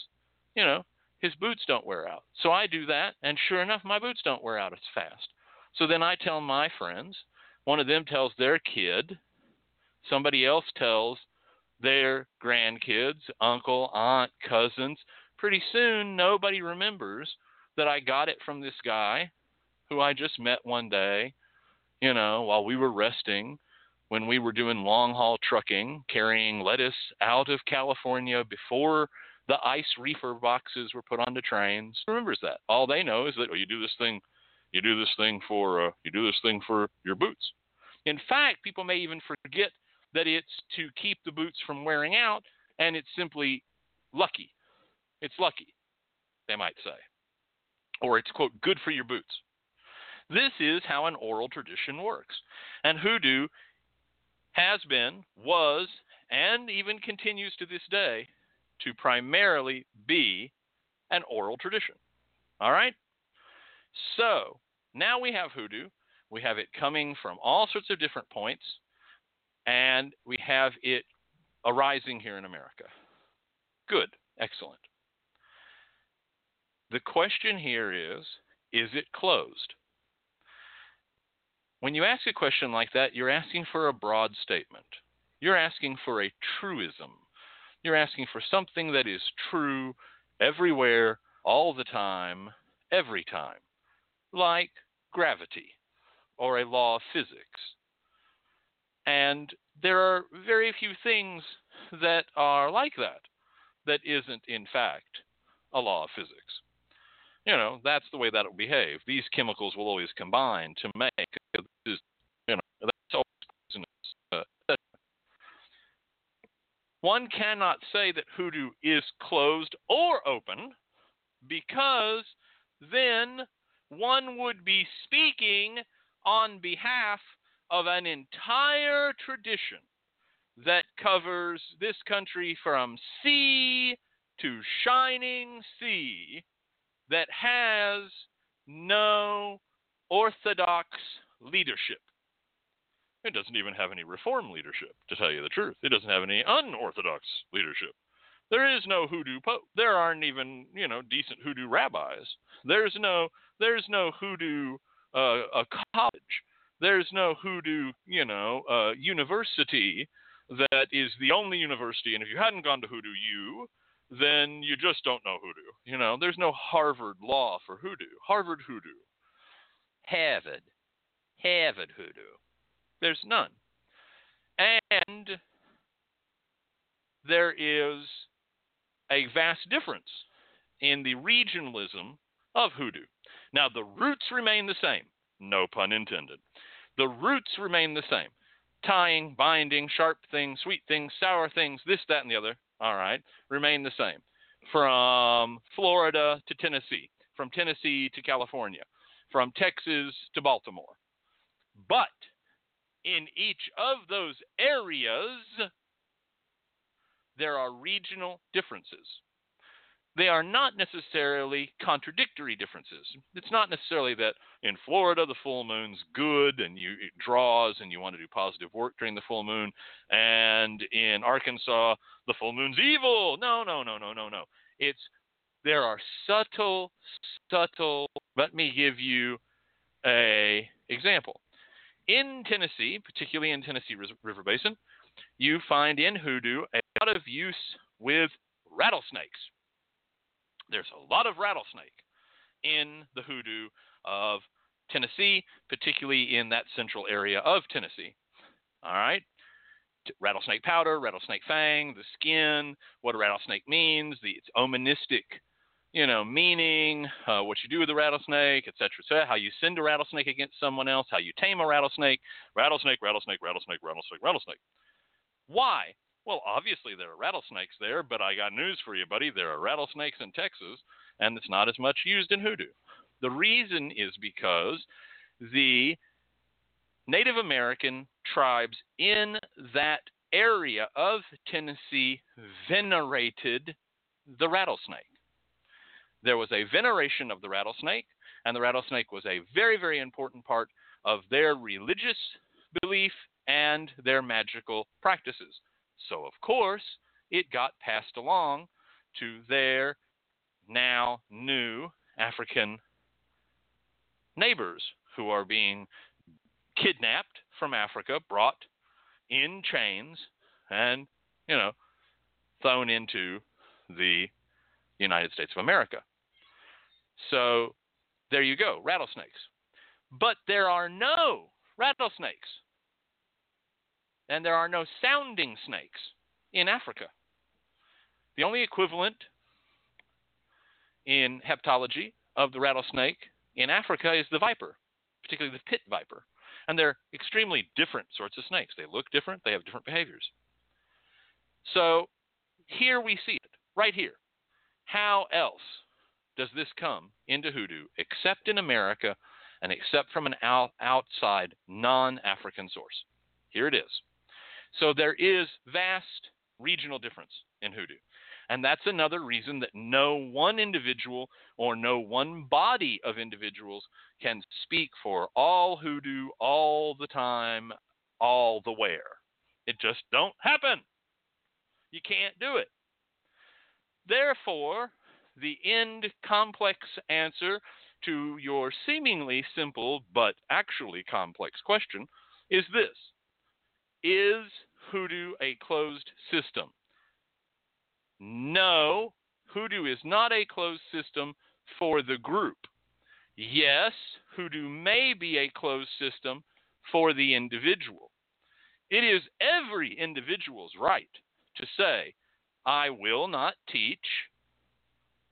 S5: you know, his boots don't wear out. So I do that, and sure enough, my boots don't wear out as fast. So then I tell my friends, one of them tells their kid, somebody else tells their grandkids, uncle, aunt, cousins. Pretty soon, nobody remembers that I got it from this guy who I just met one day, you know, while we were resting, when we were doing long haul trucking, carrying lettuce out of California before the ice reefer boxes were put onto trains, remembers that. All they know is that oh, you do this thing, you do this thing for uh, you do this thing for your boots. In fact, people may even forget that it's to keep the boots from wearing out, and it's simply lucky. It's lucky, they might say. Or it's, quote, good for your boots. This is how an oral tradition works. And hoodoo has been, was, and even continues to this day to primarily be an oral tradition. All right? So now we have hoodoo. We have it coming from all sorts of different points, and we have it arising here in America. Good. Excellent. The question here is is it closed? When you ask a question like that, you're asking for a broad statement. You're asking for a truism. You're asking for something that is true everywhere, all the time, every time, like gravity or a law of physics. And there are very few things that are like that, that isn't, in fact, a law of physics. You know, that's the way that it will behave. These chemicals will always combine to make you know, that's always uh, one cannot say that hoodoo is closed or open because then one would be speaking on behalf of an entire tradition that covers this country from sea to shining sea that has no orthodox leadership. It doesn't even have any reform leadership, to tell you the truth. It doesn't have any unorthodox leadership. There is no hoodoo pope. There aren't even, you know, decent hoodoo rabbis. There's no there's no hoodoo uh, a college. There's no hoodoo, you know, uh, university that is the only university. And if you hadn't gone to Hoodoo U, then you just don't know hoodoo. You know, there's no Harvard law for hoodoo. Harvard hoodoo. Harvard. Harvard hoodoo. There's none. And there is a vast difference in the regionalism of hoodoo. Now, the roots remain the same. No pun intended. The roots remain the same. Tying, binding, sharp things, sweet things, sour things, this, that, and the other all right, remain the same. From Florida to Tennessee, from Tennessee to California, from Texas to Baltimore. But in each of those areas, there are regional differences they are not necessarily contradictory differences. It's not necessarily that in Florida the full moon's good and you it draws and you want to do positive work during the full moon, and in Arkansas the full moon's evil. No, no, no, no, no, no. It's there are subtle, subtle. Let me give you a example. In Tennessee, particularly in Tennessee River Basin, you find in hoodoo a lot of use with rattlesnakes there's a lot of rattlesnake in the hoodoo of Tennessee, particularly in that central area of Tennessee. All right. Rattlesnake powder, rattlesnake fang, the skin, what a rattlesnake means, the its omenistic, you know, meaning, uh, what you do with a rattlesnake, etc., etc. How you send a rattlesnake against someone else, how you tame a rattlesnake, rattlesnake, rattlesnake, rattlesnake, rattlesnake, rattlesnake. Why? Well, obviously there are rattlesnakes there, but I got news for you, buddy. There are rattlesnakes in Texas, and it's not as much used in hoodoo. The reason is because the Native American tribes in that area of Tennessee venerated the rattlesnake. There was a veneration of the rattlesnake, and the rattlesnake was a very, very important part of their religious belief and their magical practices. So, of course, it got passed along to their now new African neighbors who are being kidnapped from Africa, brought in chains, and, you know, thrown into the United States of America. So there you go, rattlesnakes. But there are no rattlesnakes. And there are no sounding snakes in Africa. The only equivalent in herpetology of the rattlesnake in Africa is the viper, particularly the pit viper. And they're extremely different sorts of snakes. They look different, they have different behaviors. So here we see it, right here. How else does this come into hoodoo except in America and except from an out, outside non African source? Here it is. So there is vast regional difference in hoodoo. And that's another reason that no one individual or no one body of individuals can speak for all hoodoo all the time, all the where. It just don't happen. You can't do it. Therefore, the end complex answer to your seemingly simple but actually complex question is this Is hoodoo a closed system? No, hoodoo is not a closed system for the group. Yes, hoodoo may be a closed system for the individual. It is every individual's right to say, I will not teach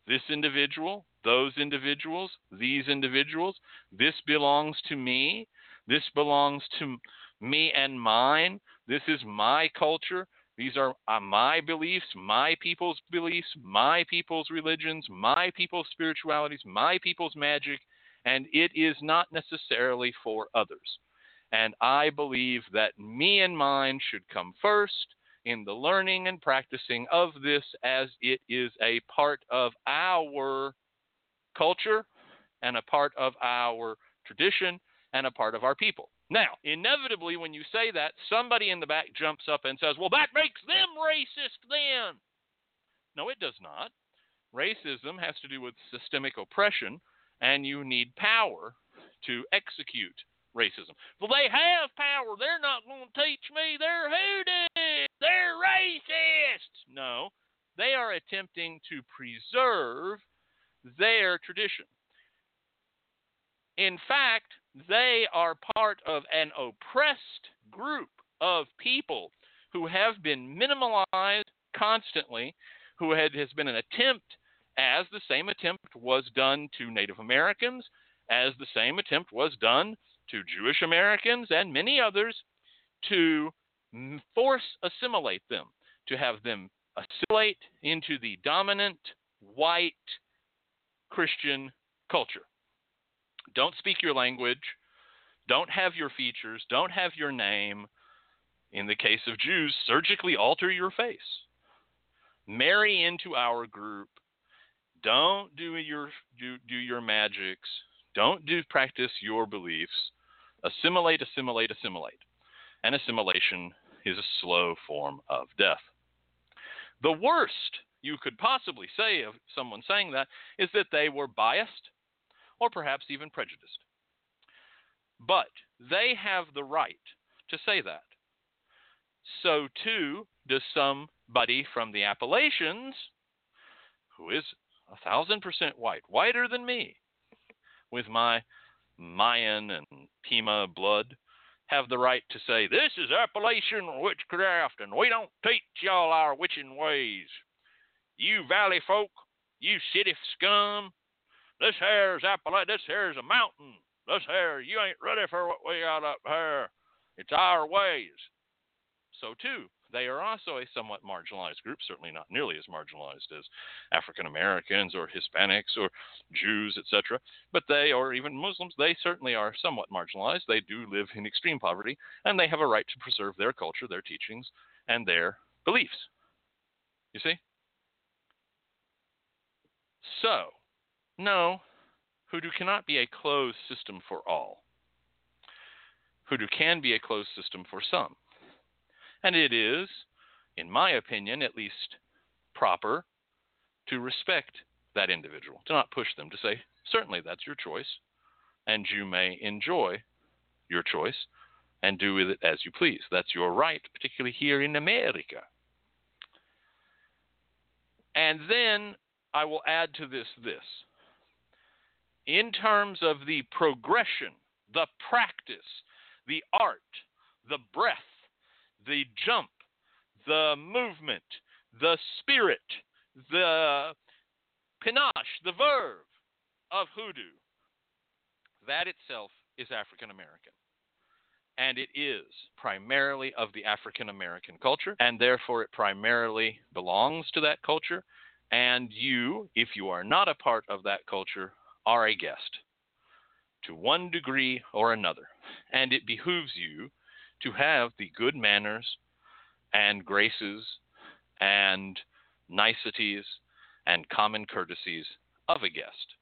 S5: this individual, those individuals, these individuals. This belongs to me. This belongs to me and mine. This is my culture. These are uh, my beliefs, my people's beliefs, my people's religions, my people's spiritualities, my people's magic, and it is not necessarily for others. And I believe that me and mine should come first in the learning and practicing of this as it is a part of our culture and a part of our tradition and a part of our people. Now, inevitably, when you say that, somebody in the back jumps up and says, Well, that makes them racist then. No, it does not. Racism has to do with systemic oppression, and you need power to execute racism. Well, they have power. They're not going to teach me. They're hoodoo. They're racist. No, they are attempting to preserve their tradition. In fact, they are part of an oppressed group of people who have been minimalized constantly, who had, has been an attempt, as the same attempt was done to Native Americans, as the same attempt was done to Jewish Americans and many others, to force assimilate them, to have them assimilate into the dominant white Christian culture. Don't speak your language. Don't have your features. Don't have your name. In the case of Jews, surgically alter your face. Marry into our group. Don't do your do, do your magics. Don't do practice your beliefs. Assimilate, assimilate, assimilate. And assimilation is a slow form of death. The worst you could possibly say of someone saying that is that they were biased or perhaps even prejudiced. But they have the right to say that. So too does somebody from the Appalachians who is a thousand percent white, whiter than me, with my Mayan and Pima blood, have the right to say, This is Appalachian witchcraft, and we don't teach y'all our witching ways. You valley folk, you city scum, this here's Appalachia. This here's a mountain. This here, you ain't ready for what we got up here. It's our ways. So, too, they are also a somewhat marginalized group, certainly not nearly as marginalized as African Americans or Hispanics or Jews, etc. But they, or even Muslims, they certainly are somewhat marginalized. They do live in extreme poverty, and they have a right to preserve their culture, their teachings, and their beliefs. You see? So, no, Hoodoo cannot be a closed system for all. Hoodoo can be a closed system for some. And it is, in my opinion, at least proper to respect that individual, to not push them, to say, certainly that's your choice, and you may enjoy your choice and do with it as you please. That's your right, particularly here in America. And then I will add to this this in terms of the progression, the practice, the art, the breath, the jump, the movement, the spirit, the panache, the verve of hoodoo. That itself is African American. And it is primarily of the African American culture, and therefore it primarily belongs to that culture. And you, if you are not a part of that culture, are a guest to one degree or another. And it behooves you to have the good manners and graces and niceties and common courtesies of a guest.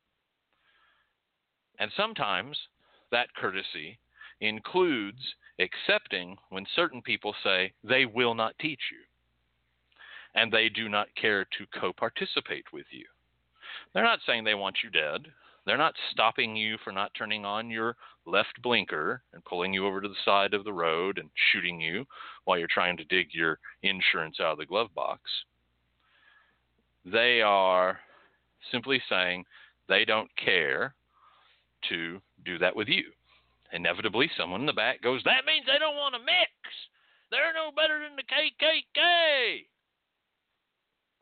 S5: And sometimes that courtesy includes accepting when certain people say they will not teach you and they do not care to co participate with you. They're not saying they want you dead. They're not stopping you for not turning on your left blinker and pulling you over to the side of the road and shooting you while you're trying to dig your insurance out of the glove box. They are simply saying they don't care to do that with you. Inevitably, someone in the back goes, That means they don't want to mix. They're no better than the KKK.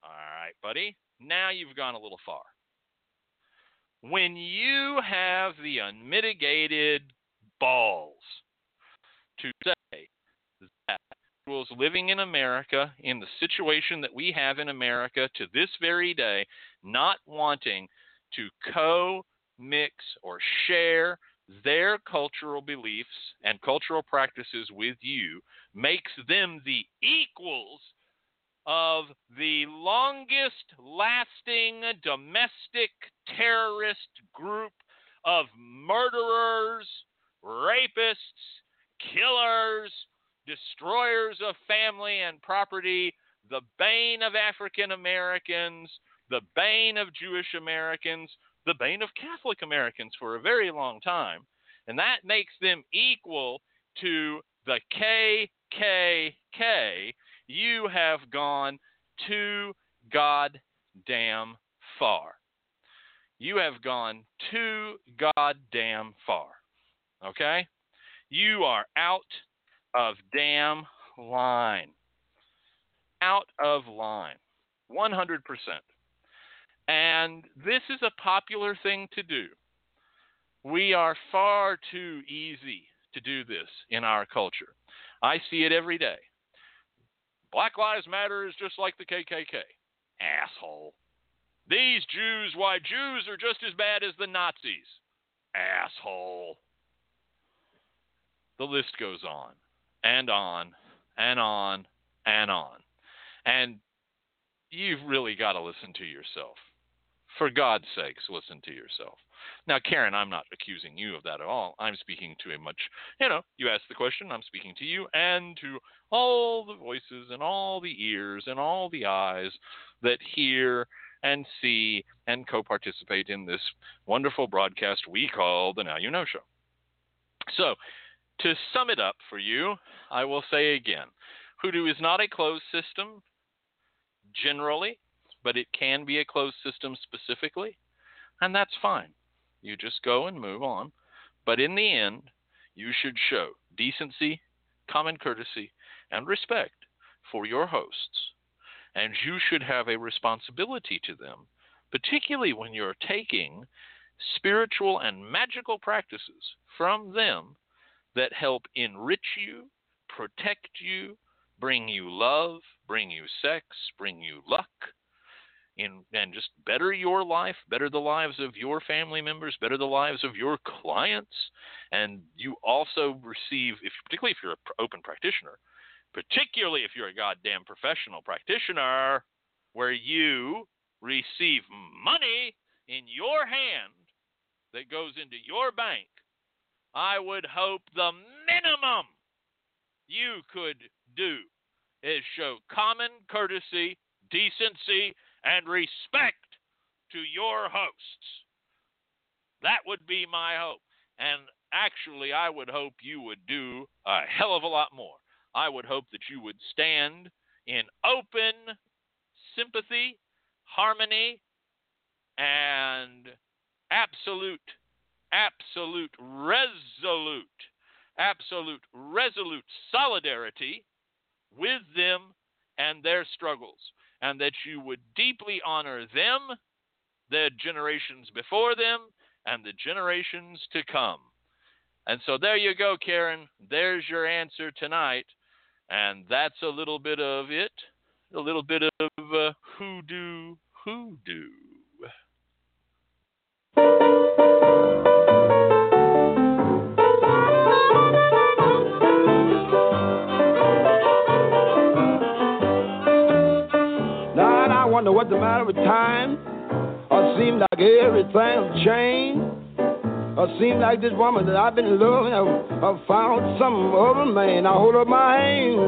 S5: All right, buddy. Now you've gone a little far. When you have the unmitigated balls to say that individuals living in America, in the situation that we have in America to this very day, not wanting to co mix or share their cultural beliefs and cultural practices with you makes them the equals of the longest lasting domestic terrorist group of murderers, rapists, killers, destroyers of family and property, the bane of African Americans, the bane of Jewish Americans, the bane of Catholic Americans for a very long time. And that makes them equal to the KKK. You have gone too goddamn far. You have gone too goddamn far. Okay? You are out of damn line. Out of line. 100%. And this is a popular thing to do. We are far too easy to do this in our culture. I see it every day. Black Lives Matter is just like the KKK. Asshole. These Jews, why, Jews are just as bad as the Nazis. Asshole. The list goes on and on and on and on. And you've really got to listen to yourself. For God's sakes, listen to yourself. Now, Karen, I'm not accusing you of that at all. I'm speaking to a much, you know, you asked the question, I'm speaking to you and to all the voices and all the ears and all the eyes that hear and see and co participate in this wonderful broadcast we call the Now You Know Show. So, to sum it up for you, I will say again Hoodoo is not a closed system generally but it can be a closed system specifically, and that's fine. You just go and move on. But in the end, you should show decency, common courtesy, and respect for your hosts. And you should have a responsibility to them, particularly when you're taking spiritual and magical practices from them that help enrich you, protect you, bring you love, bring you sex, bring you luck, in, and just better your life, better the lives of your family members, better the lives of your clients, and you also receive, if, particularly if you're an open practitioner, particularly if you're a goddamn professional practitioner, where you receive money in your hand that goes into your bank, I would hope the minimum you could do is show common courtesy, decency, and respect to your hosts. That would be my hope. And actually, I would hope you would do a hell of a lot more. I would hope that you would stand in open sympathy, harmony, and absolute absolute, resolute, absolute, resolute solidarity with them and their struggles, and that you would deeply honor them, their generations before them, and the generations to come. And so there you go, Karen. There's your answer tonight. And that's a little bit of it, a little bit of uh, hoodoo, hoodoo.
S8: Now I wonder what's the matter with time. Or seem like everything's changed. Or seem like this woman that I've been loving, I've, I've found some other man. I hold up my hand.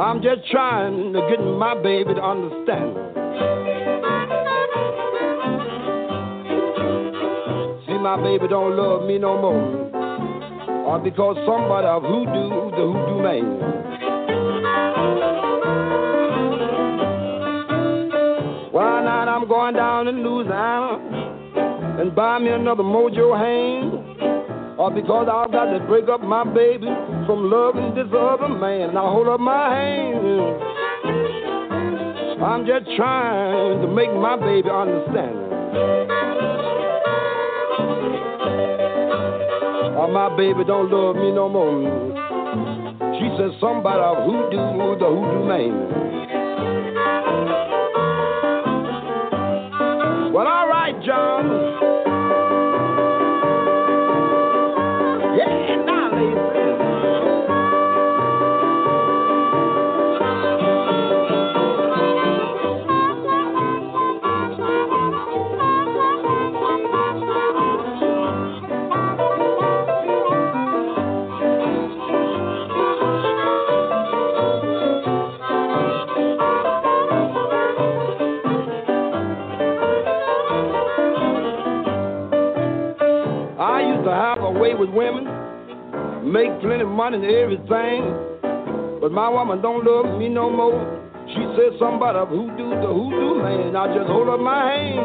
S8: I'm just trying to get my baby to understand. See, my baby don't love me no more. Or because somebody of hoodoo, the hoodoo man. Why not? I'm going down in Louisiana and buy me another mojo hand. Or because I've got to break up my baby from loving this other man. And I hold up my hand. I'm just trying to make my baby understand. Or my baby don't love me no more. She says somebody of hoodoo, the hoodoo man. Well, all right, with women, make plenty money and everything. But my woman don't love me no more. She said somebody of hoodoo, the hoodoo man. I just hold up my hand.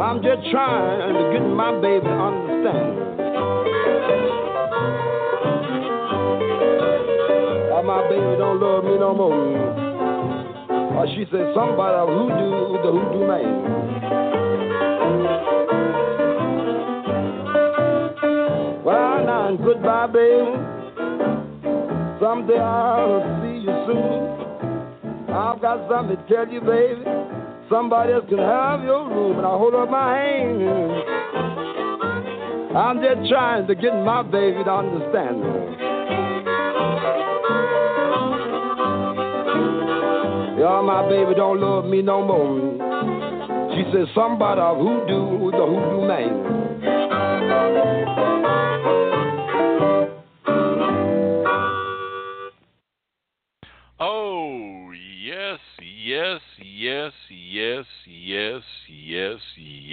S8: I'm just trying to get my baby to understand. Oh, my baby don't love me no more. Or she said somebody of hoodoo, the hoodoo man. Goodbye, baby. Someday I'll see you soon. I've got something to tell you, baby. Somebody else can have your room, and I hold up my hand. I'm just trying to get my baby to understand. Yeah, my baby don't love me no more. She says somebody of hoodoo, the hoodoo man.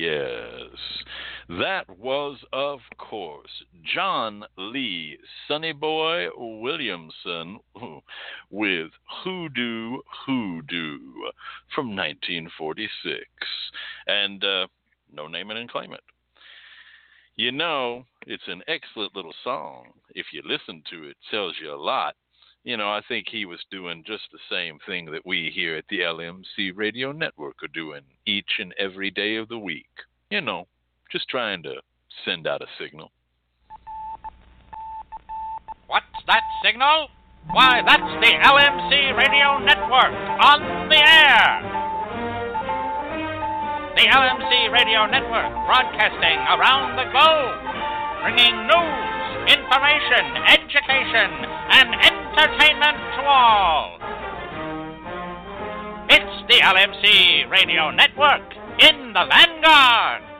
S5: Yes. That was, of course, John Lee Sonny Boy Williamson with Hoodoo Hoodoo from 1946. And uh, no name it and claim it. You know, it's an excellent little song. If you listen to it, it tells you a lot you know, I think he was doing just the same thing that we here at the LMC Radio Network are doing each and every day of the week. You know, just trying to send out a signal.
S9: What's that signal? Why, that's the LMC Radio Network on the air. The LMC Radio Network broadcasting around the globe, bringing news, information, education, and entertainment to all. It's the LMC Radio Network in the vanguard.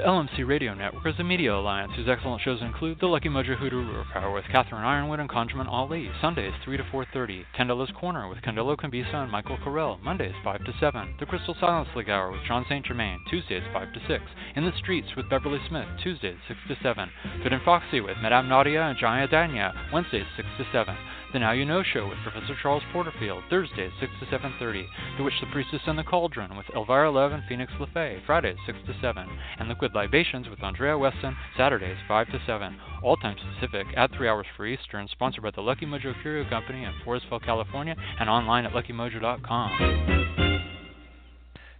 S1: The LMC Radio Network is a media alliance whose excellent shows include The Lucky Mojo Hoodoo Hour with Catherine Yronwode and Conjurman Ali, Sundays 3 to 4.30, Candelo's Corner with Candelo Cambisa and Michael Carell, Mondays 5 to 7, The Crystal Silence League Hour with John St. Germain, Tuesdays 5 to 6, In the Streets with Beverly Smith, Tuesdays 6 to 7, Fit and Foxy with Madame Nadia and Jaya Danya, Wednesdays 6 to 7, the Now You Know Show with Professor Charles Porterfield, Thursdays 6 to 7.30. The Witch, the Priestess, and the Cauldron with Elvira Love and Phoenix LeFae, Fridays 6 to 7. And Liquid Libations with Andrea Weston, Saturdays 5 to 7. All times Pacific at 3 hours for Eastern, sponsored by the Lucky Mojo Curio Company in Forestville, California, and online at luckymojo.com.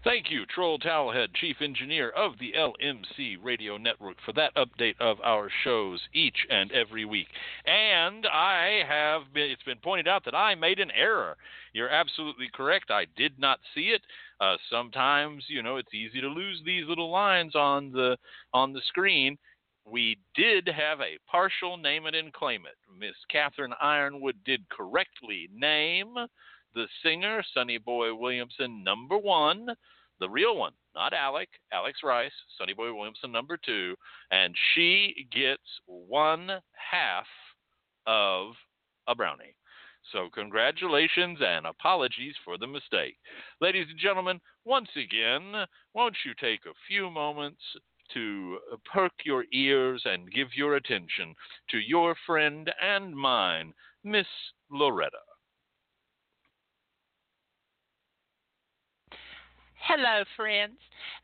S5: Thank you, Troll Towelhead, Chief Engineer of the LMC Radio Network, for that update of our shows each and every week. And I have been, it's been pointed out that I made an error. You're absolutely correct. I did not see it. Uh, sometimes, you know, it's easy to lose these little lines on the on the screen. We did have a partial name it and claim it. Miss Catherine Yronwode did correctly name the singer, Sonny Boy Williamson, number one, the real one, not Alec, Alex Rice, Sonny Boy Williamson, number two, and she gets one half of a brownie. So, congratulations and apologies for the mistake. Ladies and gentlemen, once again, won't you take a few moments to perk your ears and give your attention to your friend and mine, Miss Loretta?
S3: Hello, friends.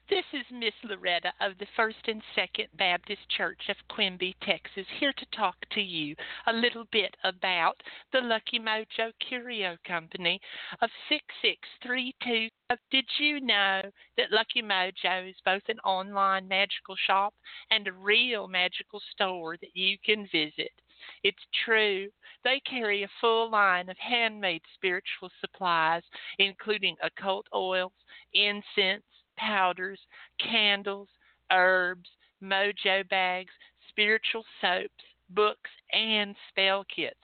S3: This is Miss Loretta of the First and Second Baptist Church of Quimby, Texas, here to talk to you a little bit about the Lucky Mojo Curio Company of 6632. Did you know that Lucky Mojo is both an online magical shop and a real magical store that you can visit? It's true. They carry a full line of handmade spiritual supplies, including occult oils, incense, powders, candles, herbs, mojo bags, spiritual soaps, books, and spell kits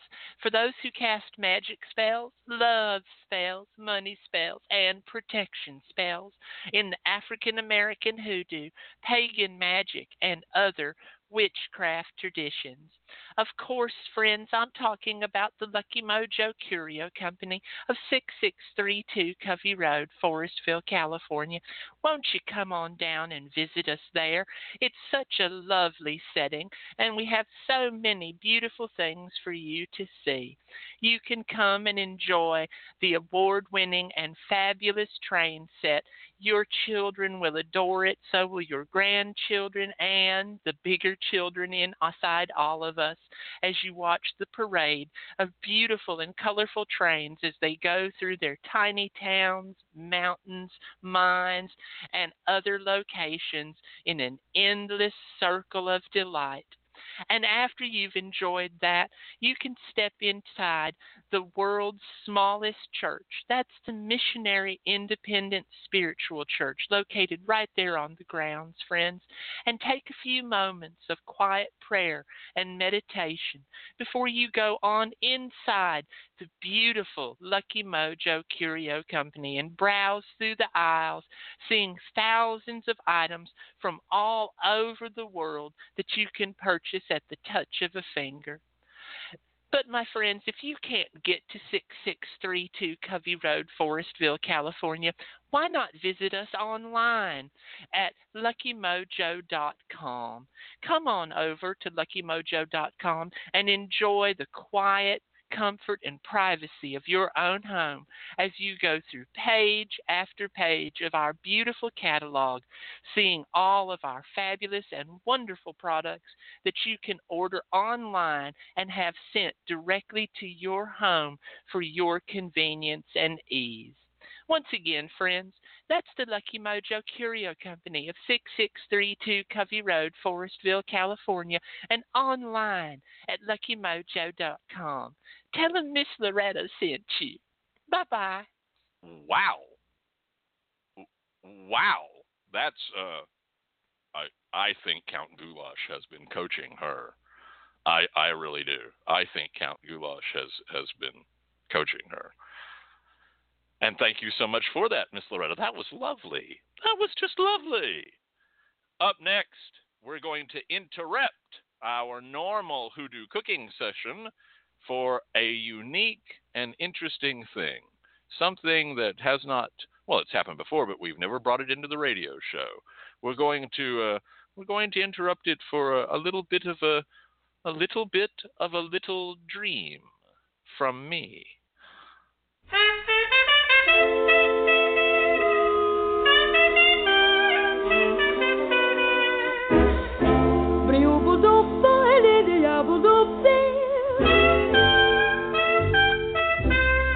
S3: for those who cast magic spells, love spells, money spells, and protection spells in the African American hoodoo, pagan magic, and other witchcraft traditions. Of course, friends, I'm talking about the Lucky Mojo Curio Company of 6632 Covey Road, Forestville, California. Won't you come on down and visit us there? It's such a lovely setting, and we have so many beautiful things for you to see. You can come and enjoy the award winning and fabulous train set. Your children will adore it, so will your grandchildren and the bigger children inside all of us as you watch the parade of beautiful and colorful trains as they go through their tiny towns, mountains, mines, and other locations in an endless circle of delight. And after you've enjoyed that, you can step inside the world's smallest church. That's the Missionary Independent Spiritual Church, located right there on the grounds, friends, and take a few moments of quiet prayer and meditation before you go on inside the beautiful Lucky Mojo Curio Company and browse through the aisles, seeing thousands of items from all over the world that you can purchase at the touch of a finger. But, my friends, if you can't get to 6632 Covey Road, Forestville, California, why not visit us online at luckymojo.com? Come on over to luckymojo.com and enjoy the quiet, comfort and privacy of your own home as you go through page after page of our beautiful catalog, seeing all of our fabulous and wonderful products that you can order online and have sent directly to your home for your convenience and ease. Once again, friends, that's the Lucky Mojo Curio Company of 6632 Covey Road, Forestville, California, and online at luckymojo.com. Tell them Miss Loretta sent you. Bye bye.
S5: Wow. Wow. That's uh I I think Count Goulash has been coaching her. I I really do. I think Count Goulash has has been coaching her. And thank you so much for that, Miss Loretta. That was lovely. That was just lovely. Up next, we're going to interrupt our normal hoodoo cooking session for a unique and interesting thing. Something that has not, well, it's happened before, but we've never brought it into the radio show. We're going to, uh, we're going to interrupt it for a, a little bit of a, a little bit of a little dream from me.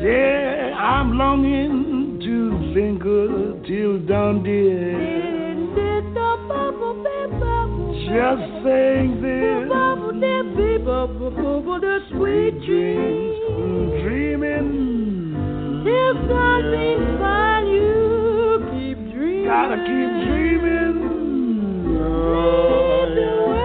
S10: Yeah, I'm longing to linger till dawn, dear. Just saying this.
S6: The sweet dreams,
S10: dreaming.
S6: Till sunbeams find you, keep dreaming.
S10: Gotta keep dreaming.
S6: Oh, Leave the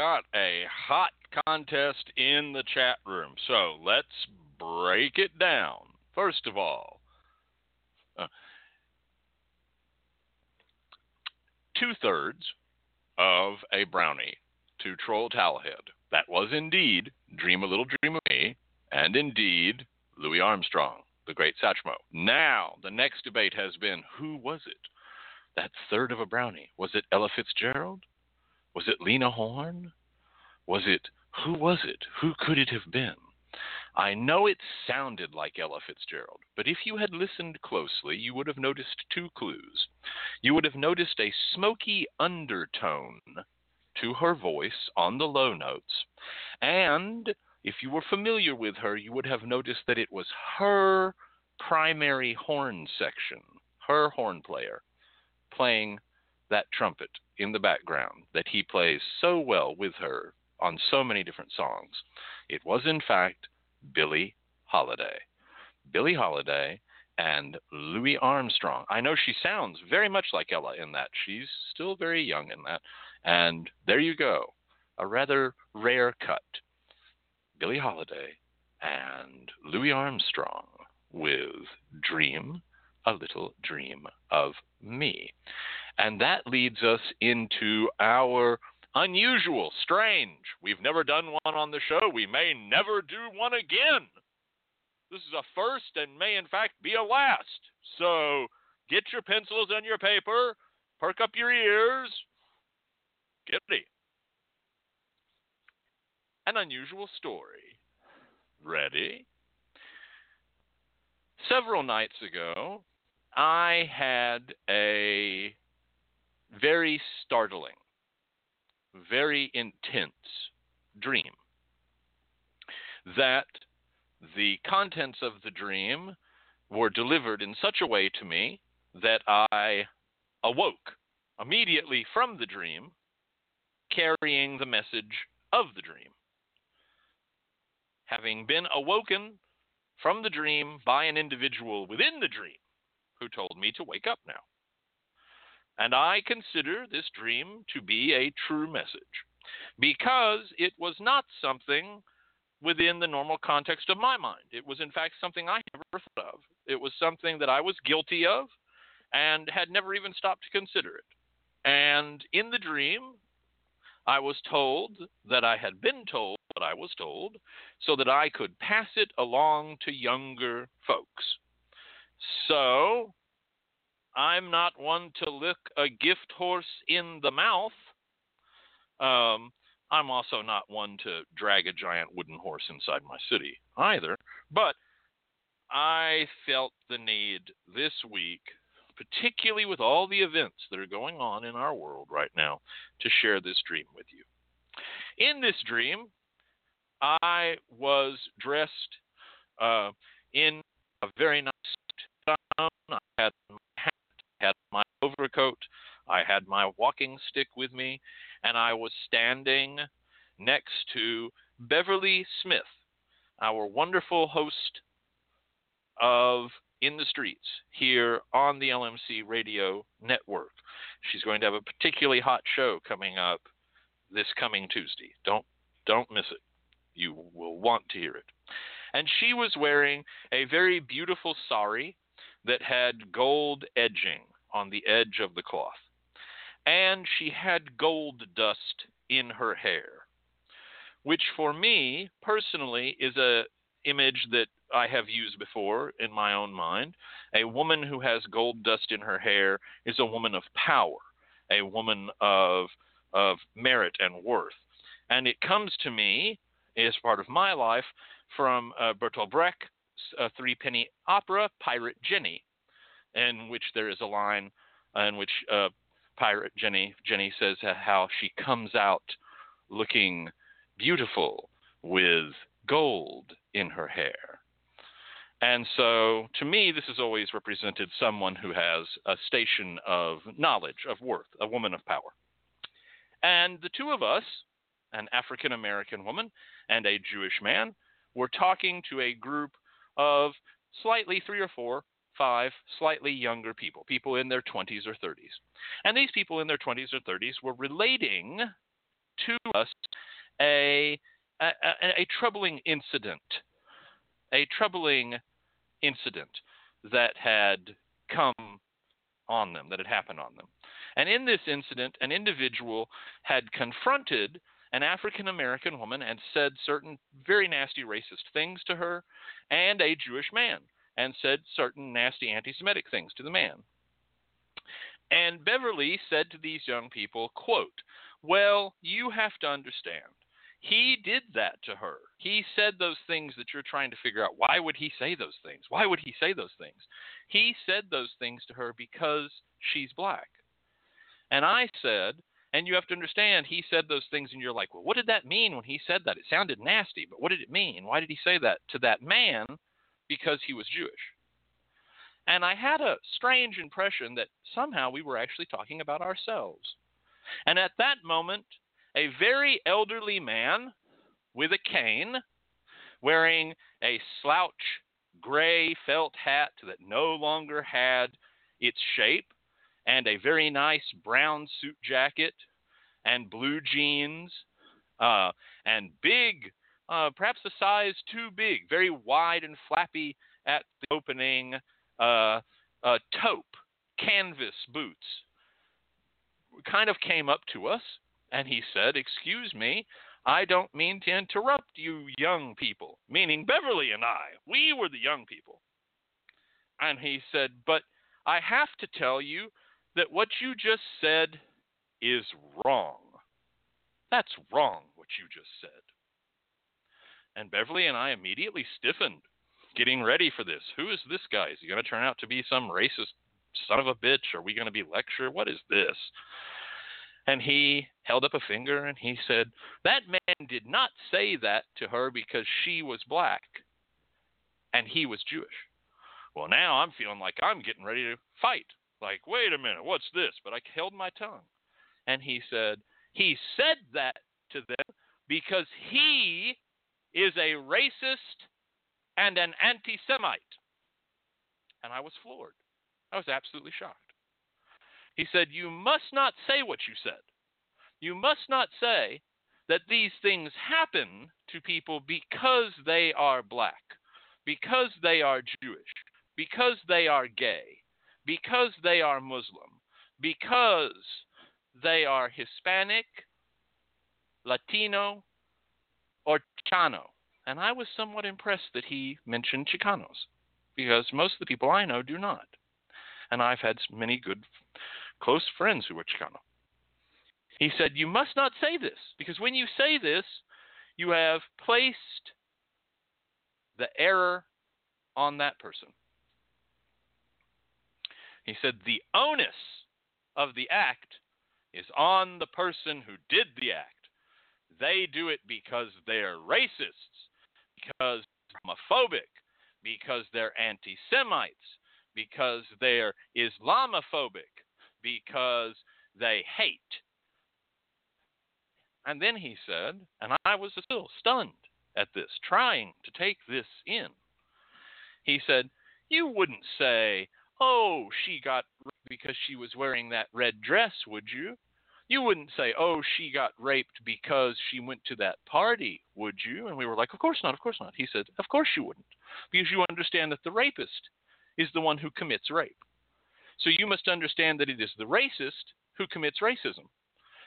S5: got a hot contest in the chat room. So let's break it down. First of all, uh, two thirds of a brownie to Troll Towelhead. That was indeed Dream a Little Dream of Me, and indeed Louis Armstrong, the great Satchmo. Now, the next debate has been who was it? That third of a brownie. Was it Ella Fitzgerald? Was it Lena Horne? Was it, who was it? Who could it have been? I know it sounded like Ella Fitzgerald, but if you had listened closely, you would have noticed two clues. You would have noticed a smoky undertone to her voice on the low notes, and if you were familiar with her, you would have noticed that it was her primary horn section, her horn player, playing that trumpet in the background that he plays so well with her on so many different songs. It was, in fact, Billie Holiday. Billie Holiday and Louis Armstrong. I know she sounds very much like Ella in that. She's still very young in that. And there you go. A rather rare cut. Billie Holiday and Louis Armstrong with Dream, a Little Dream of Me. And that leads us into our Unusual, strange. We've never done one on the show. We may never do one again. This is a first and may, in fact, be a last. So get your pencils and your paper, perk up your ears, get ready. An unusual story. Ready? Several nights ago, I had a very startling, very intense dream that the contents of the dream were delivered in such a way to me that I awoke immediately from the dream carrying the message of the dream. Having been awoken from the dream by an individual within the dream who told me to wake up now. And I consider this dream to be a true message because it was not something within the normal context of my mind. It was, in fact, something I never thought of. It was something that I was guilty of and had never even stopped to consider it. And in the dream, I was told that I had been told what I was told so that I could pass it along to younger folks. So I'm not one to lick a gift horse in the mouth. Um, I'm also not one to drag a giant wooden horse inside my city either. But I felt the need this week, particularly with all the events that are going on in our world right now, to share this dream with you. In this dream, I was dressed uh, in a very nice gown. I had had my overcoat, I had my walking stick with me, and I was standing next to Beverly Smith, our wonderful host of In the Streets here on the LMC Radio Network. She's going to have a particularly hot show coming up this coming Tuesday. Don't don't miss it. You will want to hear it. And she was wearing a very beautiful sari that had gold edging on the edge of the cloth and she had gold dust in her hair, which for me personally is a image that I have used before in my own mind. A woman who has gold dust in her hair is a woman of power, a woman of of merit and worth. And it comes to me as part of my life from uh, Bertolt Brecht's uh, three penny opera, Pirate Jenny, in which there is a line in which uh, pirate Jenny. Jenny says how she comes out looking beautiful with gold in her hair. And so, to me, this has always represented someone who has a station of knowledge, of worth, a woman of power. And the two of us, an African American woman and a Jewish man, were talking to a group of slightly three or four five slightly younger people, people in their 20s or 30s. And these people in their 20s or 30s were relating to us a, a, a, a troubling incident, a troubling incident that had come on them, that had happened on them. And in this incident, an individual had confronted an African American woman and said certain very nasty racist things to her, and a Jewish man and said certain nasty anti Semitic things to the man. And Beverly said to these young people, quote, Well, you have to understand. He did that to her. He said those things that you're trying to figure out. Why would he say those things? Why would he say those things? He said those things to her because she's black. And I said, and you have to understand, he said those things, and you're like, well, what did that mean when he said that? It sounded nasty, but what did it mean? Why did he say that to that man because he was Jewish. And I had a strange impression that somehow we were actually talking about ourselves. And at that moment, a very elderly man with a cane, wearing a slouch gray felt hat that no longer had its shape, and a very nice brown suit jacket, and blue jeans, uh, and big uh, perhaps a size too big, very wide and flappy at the opening, uh, uh, taupe canvas boots kind of came up to us And he said, Excuse me, I don't mean to interrupt you young people, meaning Beverly and I. We were the young people. And he said, But I have to tell you that what you just said is wrong. That's wrong, what you just said. And Beverly and I immediately stiffened, getting ready for this. Who is this guy? Is he going to turn out to be some racist son of a bitch? Are we going to be lectured? What is this? And he held up a finger and he said, That man did not say that to her because she was black and he was Jewish. Well, now I'm feeling like I'm getting ready to fight. Like, wait a minute, what's this? But I held my tongue. And he said, He said that to them because he is a racist and an anti Semite. And I was floored. I was absolutely shocked. He said, You must not say what you said. You must not say that these things happen to people because they are black, because they are Jewish, because they are gay, because they are Muslim, because they are Hispanic, Latino, or Chicano. And I was somewhat impressed that he mentioned Chicanos because most of the people I know do not. And I've had many good, close friends who are Chicano. He said, You must not say this because when you say this, you have placed the error on that person. He said, The onus of the act is on the person who did the act. They do it because they're racists, because homophobic, because they're anti Semites, because they're Islamophobic, because they hate. And then he said, and I was still stunned at this, trying to take this in. He said, You wouldn't say, Oh, she got because she was wearing that red dress, would you? You wouldn't say, oh, she got raped because she went to that party, would you? And we were like, of course not, of course not. He said, of course you wouldn't, because you understand that the rapist is the one who commits rape. So you must understand that it is the racist who commits racism.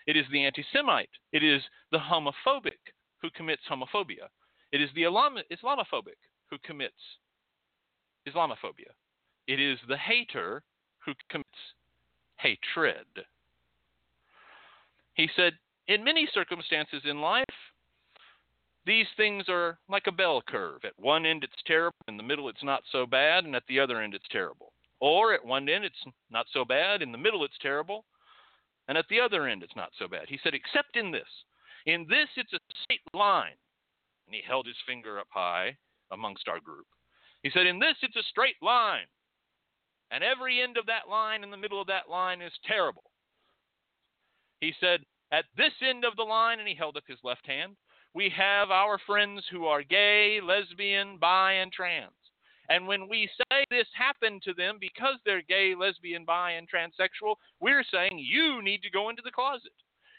S5: It is the anti Semite. It is the homophobic who commits homophobia. It is the Islamophobic who commits Islamophobia. It is the hater who commits hatred. He said, in many circumstances in life, these things are like a bell curve. At one end it's terrible, in the middle it's not so bad, and at the other end it's terrible. Or at one end it's not so bad, in the middle it's terrible, and at the other end it's not so bad. He said, except in this. In this it's a straight line. And he held his finger up high amongst our group. He said, in this it's a straight line. And every end of that line in the middle of that line is terrible. He said, At this end of the line, and he held up his left hand, we have our friends who are gay, lesbian, bi, and trans. And when we say this happened to them because they're gay, lesbian, bi, and transsexual, we're saying you need to go into the closet.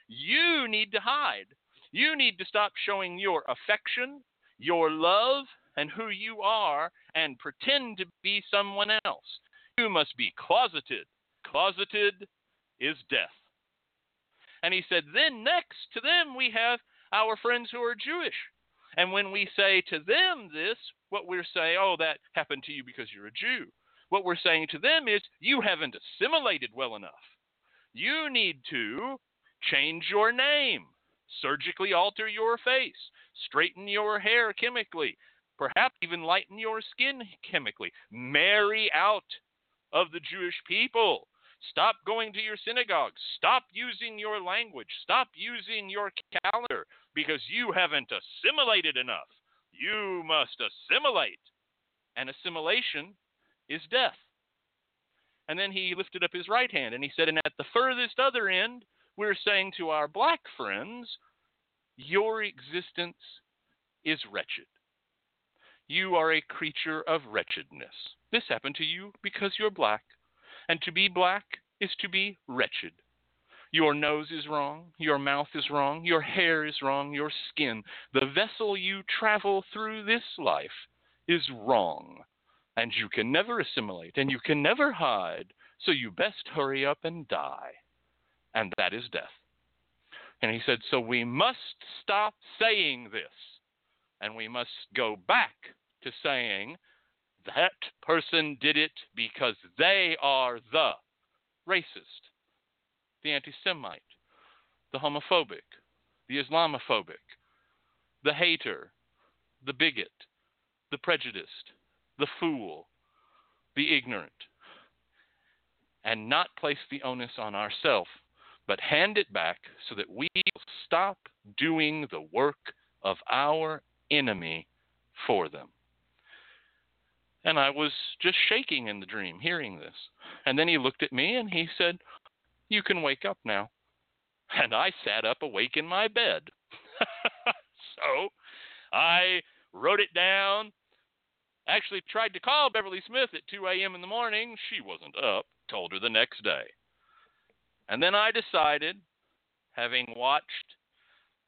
S5: You need to hide. You need to stop showing your affection, your love, and who you are and pretend to be someone else. You must be closeted. Closeted is death. And he said, then next to them we have our friends who are Jewish. And when we say to them this, what we're saying, oh, that happened to you because you're a Jew. What we're saying to them is, you haven't assimilated well enough. You need to change your name, surgically alter your face, straighten your hair chemically, perhaps even lighten your skin chemically, marry out of the Jewish people. Stop going to your synagogue. Stop using your language. Stop using your calendar because you haven't assimilated enough. You must assimilate. And assimilation is death. And then he lifted up his right hand and he said, And at the furthest other end, we're saying to our black friends, Your existence is wretched. You are a creature of wretchedness. This happened to you because you're black and to be black is to be wretched. Your nose is wrong, your mouth is wrong, your hair is wrong, your skin. The vessel you travel through this life is wrong, and you can never assimilate, and you can never hide, so you best hurry up and die. And that is death. And he said, So we must stop saying this. And we must go back to saying that person did it because they are the racist, the anti Semite, the homophobic, the Islamophobic, the hater, the bigot, the prejudiced, the fool, the ignorant, and not place the onus on ourselves, but hand it back so that we stop doing the work of our enemy for them. And I was just shaking in the dream hearing this. And then he looked at me and he said, You can wake up now. [LAUGHS] And I sat up awake in my bed. [LAUGHS] so I wrote it down. Actually, tried to call Beverly Smith at 2 a.m. in the morning. She wasn't up. Told her the next day. And then I decided, having watched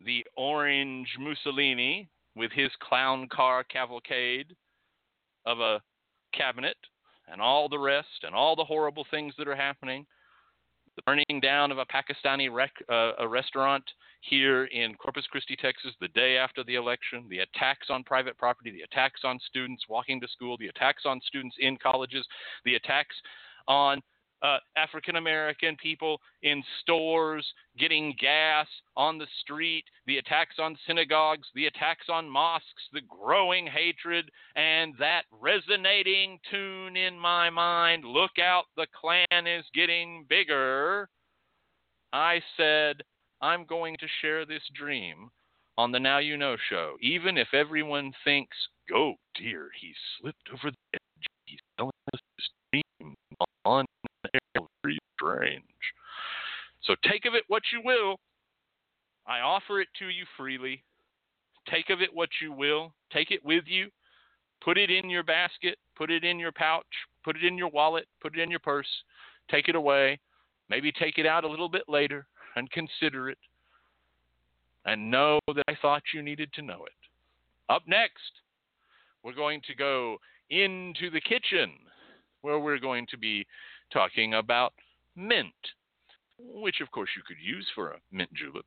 S5: the orange Mussolini with his clown car cavalcade of a cabinet and all the rest and all the horrible things that are happening, the burning down of a Pakistani rec, uh, a restaurant here in Corpus Christi, Texas, the day after the election, the attacks on private property, the attacks on students walking to school, the attacks on students in colleges, the attacks on uh, African American people in stores getting gas on the street, the attacks on synagogues, the attacks on mosques, the growing hatred, and that resonating tune in my mind look out, the Klan is getting bigger. I said, I'm going to share this dream on the Now You Know show, even if everyone thinks, oh dear, he slipped over the strange. So take of it what you will. I offer it to you freely. Take of it what you will. Take it with you. Put it in your basket. Put it in your pouch. Put it in your wallet. Put it in your purse. Take it away. Maybe take it out a little bit later and consider it. And know that I thought you needed to know it. Up next, we're going to go into the kitchen where we're going to be talking about mint, which of course you could use for a mint julep.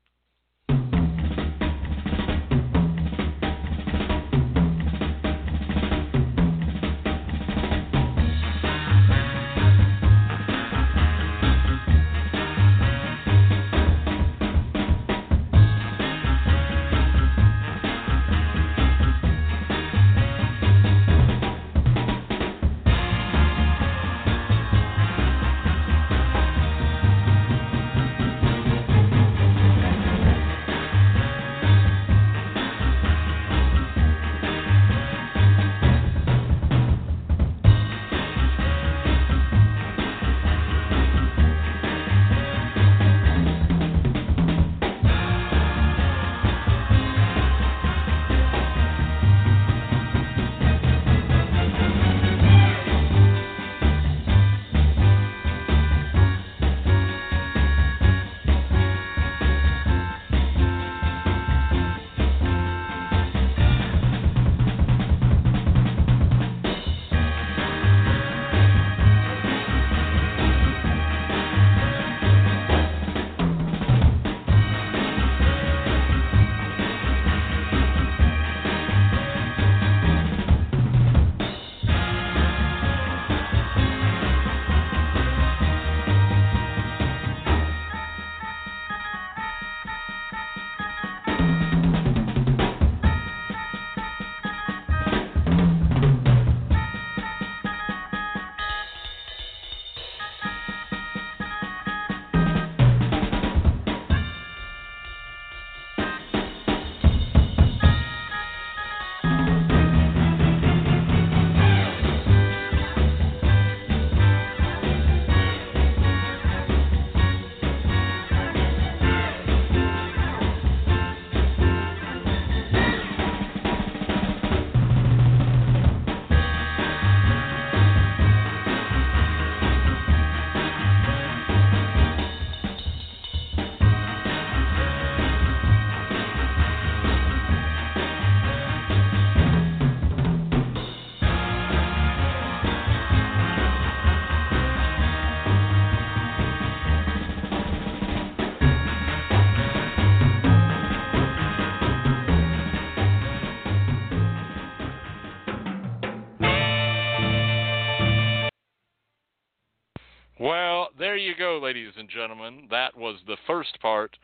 S5: You go, ladies and gentlemen. That was the first part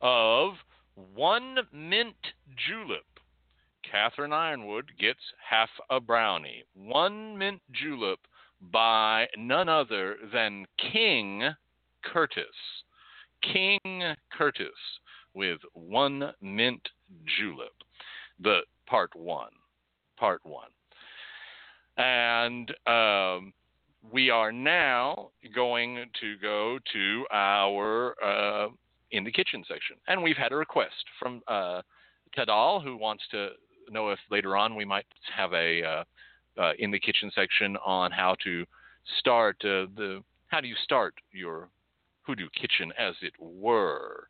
S5: of One Mint Julep. Catherine Yronwode gets half a brownie. One Mint Julep by none other than King Curtis. King Curtis with One Mint Julep. The part one. Part one. And um, we are now going to go to our uh, in the kitchen section, and we've had a request from uh, Tadal who wants to know if later on we might have a uh, uh in the kitchen section on how to start uh, the how do you start your hoodoo kitchen as it were.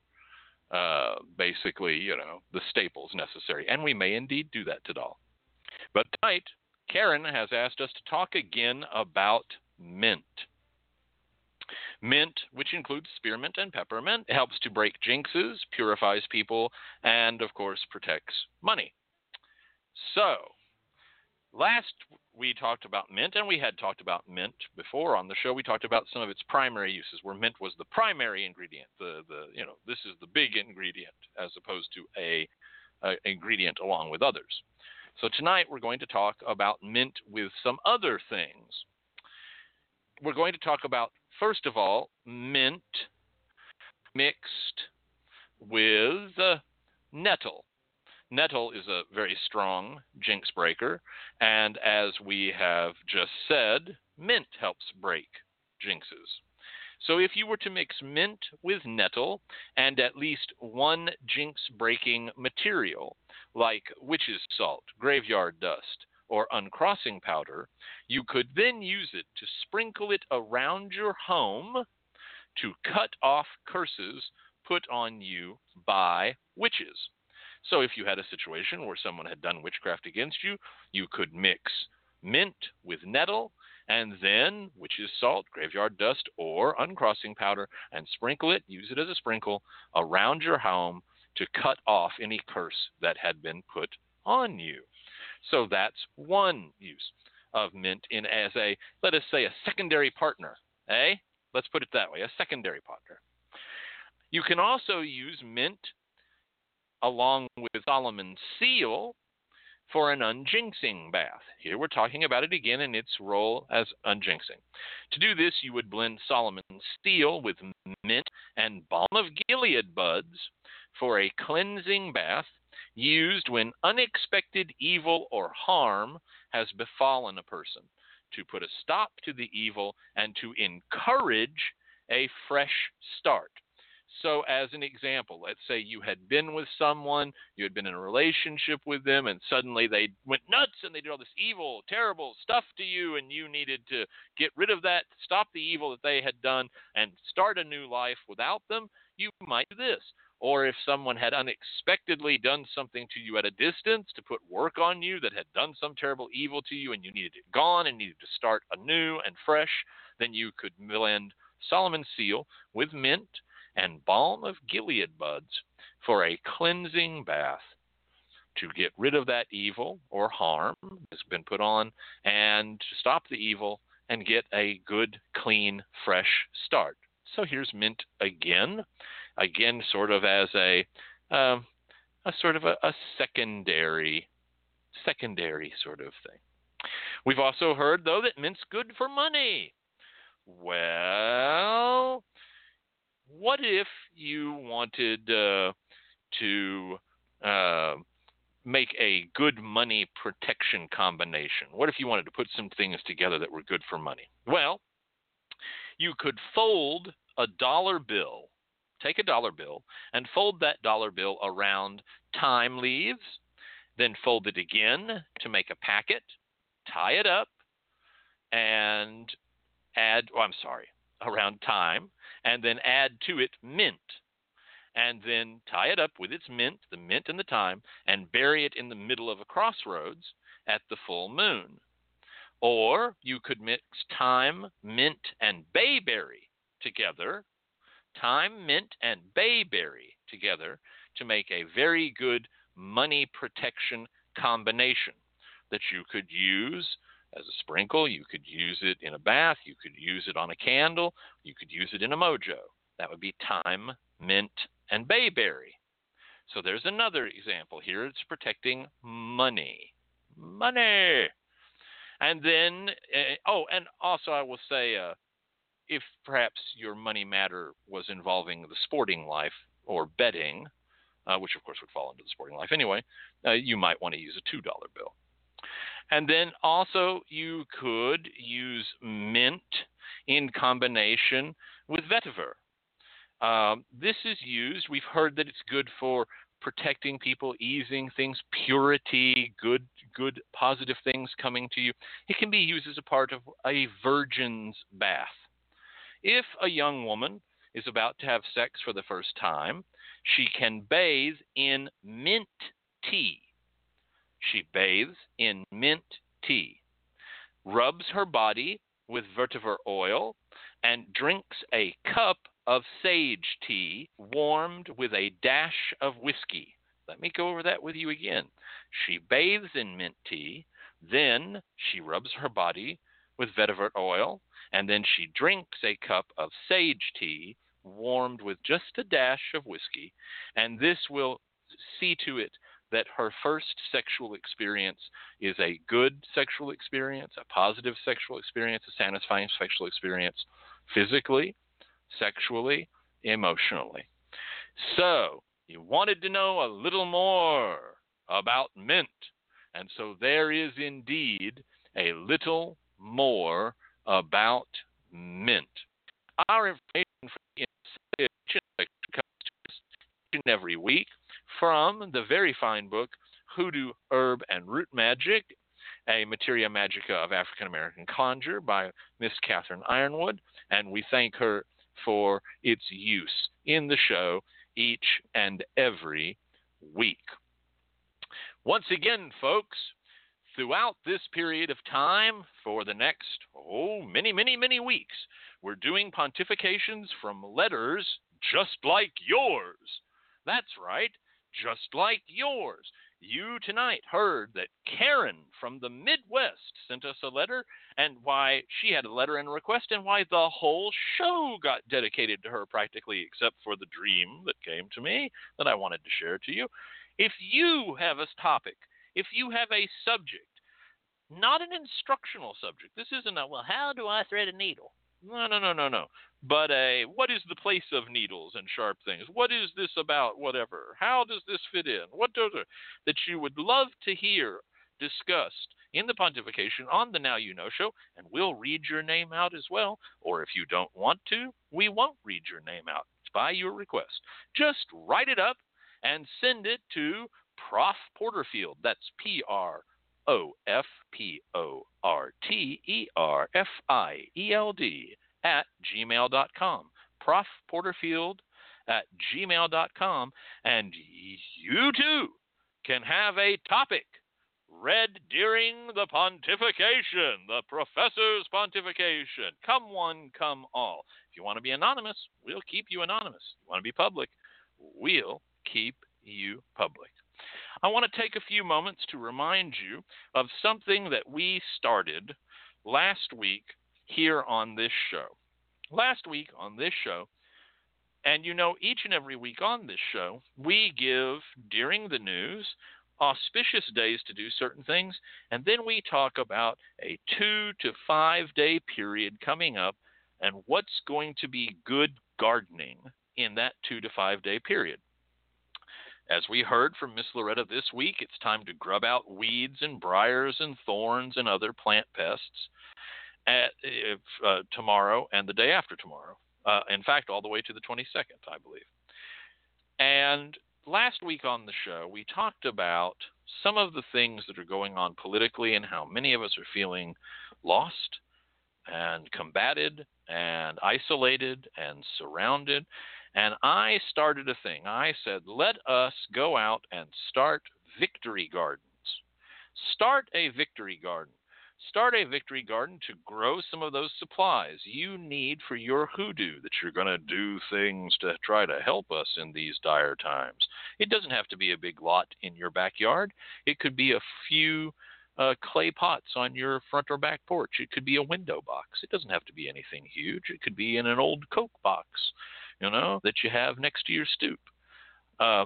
S5: Uh, basically, you know, the staples necessary. And we may indeed do that Tadal. But tonight, Karen has asked us to talk again about mint. Mint, which includes spearmint and peppermint, helps to break jinxes, purifies people, and of course protects money. So, last we talked about mint, and we had talked about mint before on the show. We talked about some of its primary uses, where mint was the primary ingredient. The the you know this is the big ingredient as opposed to a, a ingredient along with others. So tonight we're going to talk about mint with some other things. We're going to talk about, first of all, mint mixed with uh, nettle. Nettle is a very strong jinx breaker, and as we have just said, mint helps break jinxes. So if you were to mix mint with nettle and at least one jinx breaking material, like witch's salt, graveyard dust, or uncrossing powder, you could then use it to sprinkle it around your home to cut off curses put on you by witches. So if you had a situation where someone had done witchcraft against you, you could mix mint with nettle and then witch's salt, graveyard dust, or uncrossing powder and sprinkle it, use it as a sprinkle around your home to cut off any curse that had been put on you. So that's one use of mint in as a, let us say, a secondary partner. Eh? Let's put it that way, a secondary partner. You can also use mint along with Solomon's seal for an unjinxing bath. Here we're talking about it again in its role as unjinxing. To do this, you would blend Solomon's seal with mint and balm of Gilead buds for a cleansing bath used when unexpected evil or harm has befallen a person, to put a stop to the evil and to encourage a fresh start. So, as an example, let's say you had been with someone, you had been in a relationship with them, and suddenly they went nuts and they did all this evil, terrible stuff to you, and you needed to get rid of that, stop the evil that they had done, and start a new life without them, you might do this. Or if someone had unexpectedly done something to you at a distance to put work on you that had done some terrible evil to you and you needed it gone and needed to start anew and fresh, then you could blend Solomon's seal with mint and balm of Gilead buds for a cleansing bath to get rid of that evil or harm that's been put on and to stop the evil and get a good, clean, fresh start. So here's mint again, again, sort of as a, um, a sort of a, a secondary, secondary sort of thing. We've also heard though that mint's good for money. Well, what if you wanted uh, to uh, make a good money protection combination? What if you wanted to put some things together that were good for money? Well, you could fold a dollar bill, take a dollar bill, and fold that dollar bill around thyme leaves, then fold it again to make a packet, tie it up, and add, oh, I'm sorry, around thyme, and then add to it mint. And then tie it up with its mint, the mint and the thyme, and bury it in the middle of a crossroads at the full moon. Or you could mix thyme, mint, and bayberry together, thyme, mint, and bayberry together to make a very good money protection combination that you could use as a sprinkle. You could use it in a bath. You could use it on a candle. You could use it in a mojo. That would be thyme, mint, and bayberry. So there's another example here. It's protecting money. Money. And then, uh, oh, and also I will say, uh, if perhaps your money matter was involving the sporting life or betting, uh, which of course would fall into the sporting life anyway, uh, you might want to use a $2 bill. And then also you could use mint in combination with vetiver. Um, this is used, we've heard that it's good for protecting people, easing things, purity, good, good, positive things coming to you. It can be used as a part of a virgin's bath. If a young woman is about to have sex for the first time, she can bathe in mint tea. She bathes in mint tea, rubs her body with vetiver oil, and drinks a cup of sage tea warmed with a dash of whiskey. Let me go over that with you again. She bathes in mint tea, then she rubs her body with vetiver oil, and then she drinks a cup of sage tea warmed with just a dash of whiskey, and this will see to it that her first sexual experience is a good sexual experience, a positive sexual experience, a satisfying sexual experience, physically, sexually, emotionally. So, you wanted to know a little more about mint. And so there is indeed a little more about mint. Our information for the comes to us every week from the very fine book Hoodoo, Herb, and Root Magic, a Materia Magica of African American Conjure by Miss Catherine Yronwode, and we thank her for its use in the show each and every week. Once again, folks, throughout this period of time for the next, oh, many, many, many weeks, we're doing pontifications from letters just like yours. That's right, just like yours. You tonight heard that Karen from the Midwest sent us a letter and why she had a letter and request and why the whole show got dedicated to her practically except for the dream that came to me that I wanted to share to you. If you have a topic, if you have a subject, not an instructional subject, this isn't a, well, how do I thread a needle? No, no, no, no, no. But a what is the place of needles and sharp things? What is this about? Whatever. How does this fit in? What does it that you would love to hear discussed in the pontification on the Now You Know show, and we'll read your name out as well. Or if you don't want to, we won't read your name out. It's by your request. Just write it up and send it to Prof Porterfield. That's P R O F P O R T E R F I E L D at gmail.com. Prof Porterfield at gmail.com. And you too can have a topic read during the pontification, the professor's pontification. Come one, come all. If you want to be anonymous, we'll keep you anonymous. If you want to be public, we'll keep you public. I want to take a few moments to remind you of something that we started last week here on this show. Last week on this show, and you know, each and every week on this show, we give during the news auspicious days to do certain things, and then we talk about a two to five day period coming up and what's going to be good gardening in that two to five day period. As we heard from Miss Loretta this week, it's time to grub out weeds and briars and thorns and other plant pests at, uh, tomorrow and the day after tomorrow. Uh, in fact, all the way to the 22nd, I believe. And last week on the show, we talked about some of the things that are going on politically and how many of us are feeling lost and combated and isolated and surrounded. And I started a thing. I said, let us go out and start victory gardens. Start a victory garden. Start a victory garden to grow some of those supplies you need for your hoodoo that you're going to do things to try to help us in these dire times. It doesn't have to be a big lot in your backyard, it could be a few uh, clay pots on your front or back porch. It could be a window box. It doesn't have to be anything huge. It could be in an old Coke box, you know, that you have next to your stoop. Uh,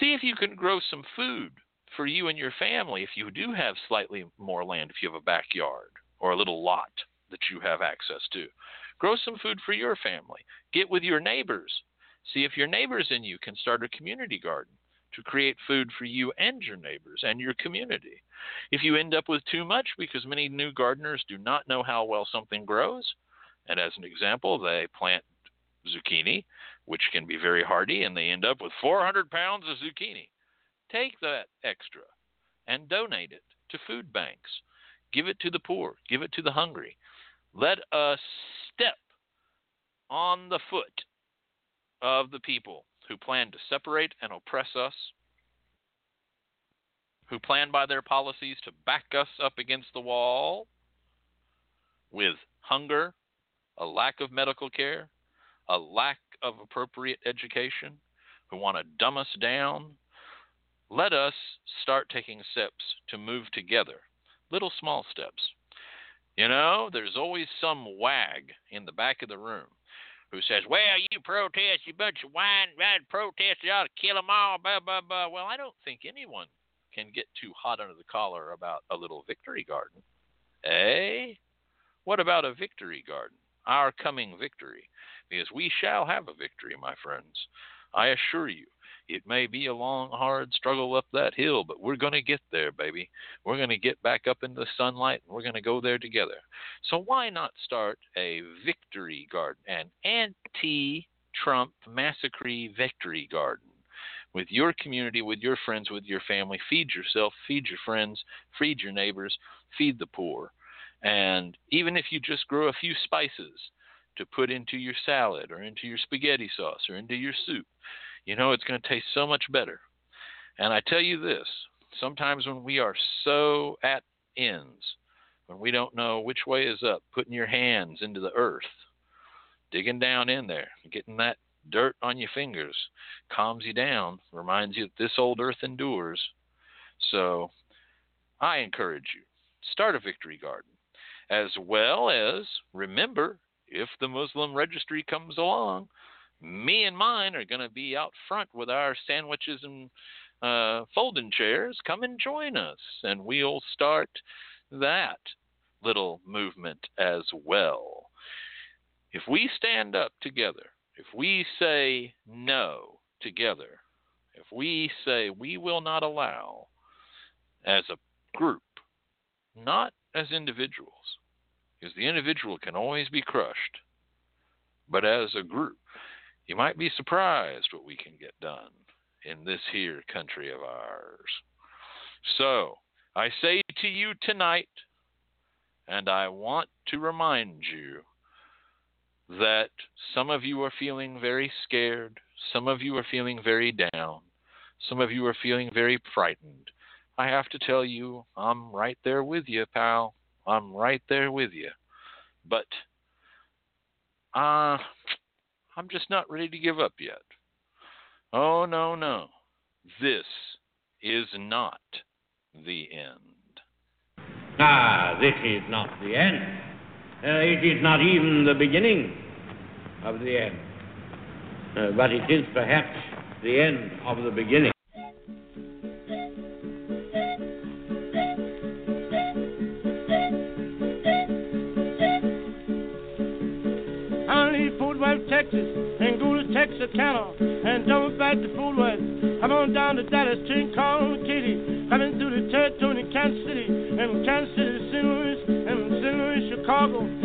S5: see if you can grow some food for you and your family if you do have slightly more land, if you have a backyard or a little lot that you have access to. Grow some food for your family. Get with your neighbors. See if your neighbors and you can start a community garden to create food for you and your neighbors and your community. If you end up with too much because many new gardeners do not know how well something grows, and as an example, they plant zucchini, which can be very hardy, and they end up with 400 pounds of zucchini. Take that extra and donate it to food banks. Give it to the poor, give it to the hungry. Let us step on the foot of the people who plan to separate and oppress us, who plan by their policies to back us up against the wall with hunger, a lack of medical care, a lack of appropriate education, who want to dumb us down. Let us start taking steps to move together, little small steps. You know, there's always some wag in the back of the room who says, "Well, you protest, you bunch of whine, whine protesters, you ought to kill them all." Blah blah blah. Well, I don't think anyone can get too hot under the collar about a little victory garden. Eh? What about a victory garden? Our coming victory, because we shall have a victory, my friends. I assure you. It may be a long, hard struggle up that hill, but we're going to get there, baby. We're going to get back up into the sunlight and we're going to go there together. So why not start a victory garden, an anti Trump massacre victory garden? With your community, with your friends, with your family, feed yourself, feed your friends, feed your neighbors, feed the poor. And even if you just grow a few spices to put into your salad or into your spaghetti sauce or into your soup, you know it's going to taste so much better. And I tell you this sometimes when we are so at ends, when we don't know which way is up, putting your hands into the earth, digging down in there, getting that dirt on your fingers, calms you down, reminds you that this old earth endures. So I encourage you start a victory garden, as well as remember if the Muslim registry comes along, me and mine are going to be out front with our sandwiches and uh, folding chairs. Come and join us, and we'll start that little movement as well. If we stand up together, if we say no together, if we say we will not allow as a group, not as individuals, because the individual can always be crushed, but as a group, you might be surprised what we can get done in this here country of ours. So, I say to you tonight, and I want to remind you that some of you are feeling very scared, some of you are feeling very down, some of you are feeling very frightened. I have to tell you, I'm right there with you, pal. I'm right there with you. But, uh, I'm just not ready to give up yet. Oh, no, no. This is not the end.
S11: Ah, this is not the end. Uh, it is not even the beginning of the end. Uh, but it is perhaps the end of the beginning.
S10: Texas and go to Texarkana and jump back to Fort Worth. I'm on down to Dallas, Chinchon, Katy, coming through the territory Kansas City and Kansas City, St. Louis, and St. Louis, Chicago.